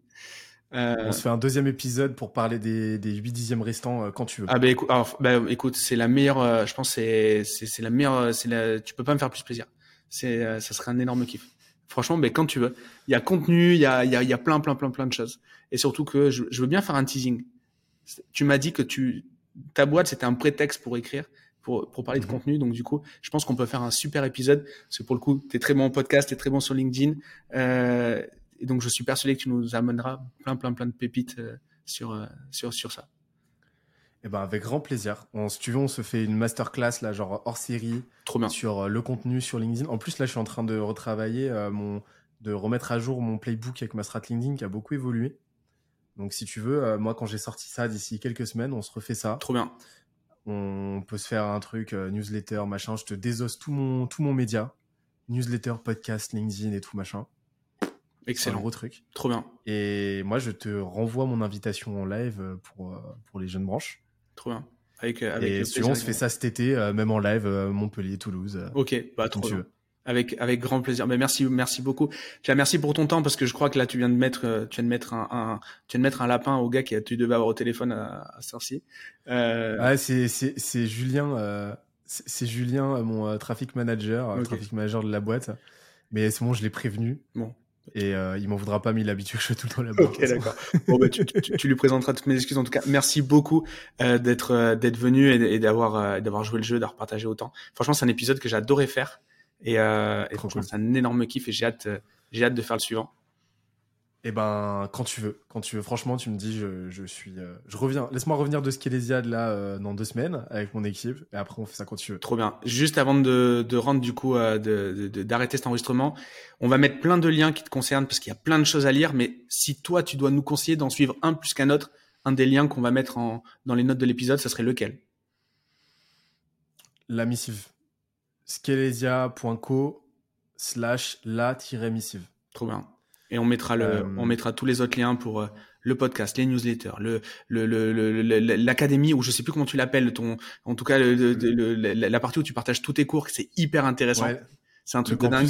Euh... On se fait un deuxième épisode pour parler des, des 8 dixièmes restants euh, quand tu veux. Ah bah alors, bah, écoute c'est la meilleure, euh, je pense c'est c'est la meilleure, c'est la, tu peux pas me faire plus plaisir. C'est euh, ça serait un énorme kiff. Franchement, ben quand tu veux. Il y a contenu, il y a, il y a, il y a plein, plein, plein, plein de choses. Et surtout que je, je veux bien faire un teasing. Tu m'as dit que tu, ta boîte, c'était un prétexte pour écrire, pour, pour parler de mhm. contenu. Donc, du coup, je pense qu'on peut faire un super épisode. Parce que pour le coup, tu es très bon en podcast, tu es très bon sur LinkedIn. Euh, et donc, je suis persuadé que tu nous amèneras plein, plein, plein de pépites euh, sur, euh, sur, sur ça. Eh ben, avec grand plaisir. On, si tu veux, on se fait une masterclass, là, genre hors série. Trop bien. Sur le contenu sur LinkedIn. En plus, là, je suis en train de retravailler mon, de remettre à jour mon playbook avec ma strat LinkedIn qui a beaucoup évolué. Donc si tu veux, euh, moi quand j'ai sorti ça d'ici quelques semaines, on se refait ça. Trop bien. On peut se faire un truc euh, newsletter, machin. Je te désosse tout mon tout mon média, newsletter, podcast, LinkedIn et tout machin. Excellent. Un gros truc. Trop bien. Et moi je te renvoie mon invitation en live euh, pour pour les jeunes branches. Trop bien. Avec, avec et si on se fait ça cet été, même en live, Montpellier, Toulouse. Ok, bah trop tu veux. Avec avec grand plaisir. Mais merci merci beaucoup. merci pour ton temps parce que je crois que là tu viens de mettre euh, tu viens de mettre un, un tu viens de mettre un lapin au gars qui tu devais avoir au téléphone à, à Sarcy. Euh... Ouais, c'est c'est c'est Julien euh, c'est Julien euh, mon traffic manager, traffic manager de la boîte. Mais c'est bon, je l'ai prévenu. Bon. Et euh, il m'en voudra pas, mais il habitué que je suis tout le temps là-bas. Ok, d'accord. bon, bah, tu, tu, tu, lui présenteras toutes mes excuses. En tout cas, merci beaucoup euh, d'être d'être venu et, d'avoir d'avoir joué le jeu, d'avoir partagé autant. Franchement, c'est un épisode que j'ai adoré faire. Et, euh, et franchement, c'est un énorme kiff et j'ai hâte, euh, j'ai hâte de faire le suivant. Eh ben, quand tu veux, quand tu veux. Franchement, tu me dis, je, je suis, euh, je reviens. Laisse-moi revenir de Skelésiade là euh, dans deux semaines avec mon équipe, et après on fait ça quand tu veux. Trop bien. Juste avant de, de rendre du coup, euh, de- de- d'arrêter cet enregistrement, on va mettre plein de liens qui te concernent parce qu'il y a plein de choses à lire. Mais si toi, tu dois nous conseiller d'en suivre un plus qu'un autre, un des liens qu'on va mettre en, dans les notes de l'épisode, ça serait lequel? La missive. Skelesia.co slash la-missive. Trop bien. Et on mettra le, Euh, on mettra tous les autres liens pour euh, le podcast, les newsletters, le, le, le, le- le- l'académie ou je sais plus comment tu l'appelles, ton, en tout cas le, le- le- la, partie où tu partages tous tes cours, c'est hyper intéressant. Ouais, C'est un truc de dingue.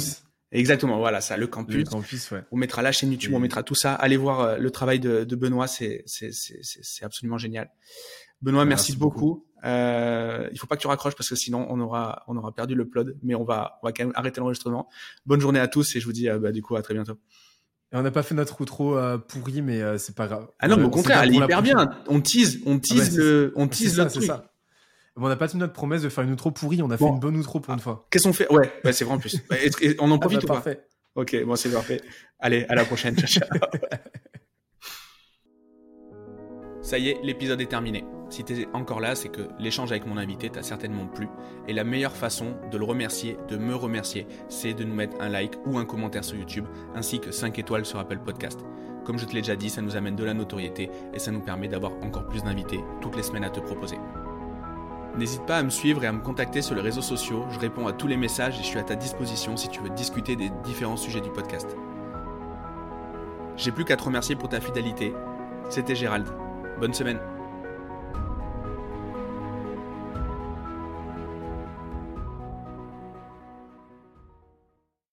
Exactement, voilà, ça, le Le campus. ouais. On mettra la chaîne YouTube, Et- on mettra tout ça. Allez voir euh, le travail de, de Benoît, c'est c'est c'est c'est c'est absolument génial. Benoît, merci, Merci beaucoup. Euh, il faut pas que tu raccroches parce que sinon on aura on aura perdu le plod, mais on va on va quand même arrêter l'enregistrement. Bonne journée à tous et je vous dis euh, bah, du coup à très bientôt. Et on n'a pas fait notre outro euh, pourri, mais euh, c'est pas grave. Ah non, mais au contraire, elle est hyper bien. On tease, on tease c'est- le, on tease le truc. ça. Bon, on n'a pas tenu notre promesse de faire une outro pourrie, on a fait une bonne outro pour une fois. Qu'est-ce qu'on fait? Ouais, ouais c'est vrai en plus. Bah, on en Ah profite bah, ou pas? parfait. Ok, bon c'est parfait. Allez, à la prochaine. Ciao, ciao. Ça y est, l'épisode est terminé. Si t'es encore là, c'est que l'échange avec mon invité t'a certainement plu. Et la meilleure façon de le remercier, de me remercier, c'est de nous mettre un like ou un commentaire sur YouTube, ainsi que 5 étoiles sur Apple Podcast. Comme je te l'ai déjà dit, ça nous amène de la notoriété et ça nous permet d'avoir encore plus d'invités toutes les semaines à te proposer. N'hésite pas à me suivre et à me contacter sur les réseaux sociaux, je réponds à tous les messages et je suis à ta disposition si tu veux discuter des différents sujets du podcast. J'ai plus qu'à te remercier pour ta fidélité. C'était Gérald. Bonne semaine.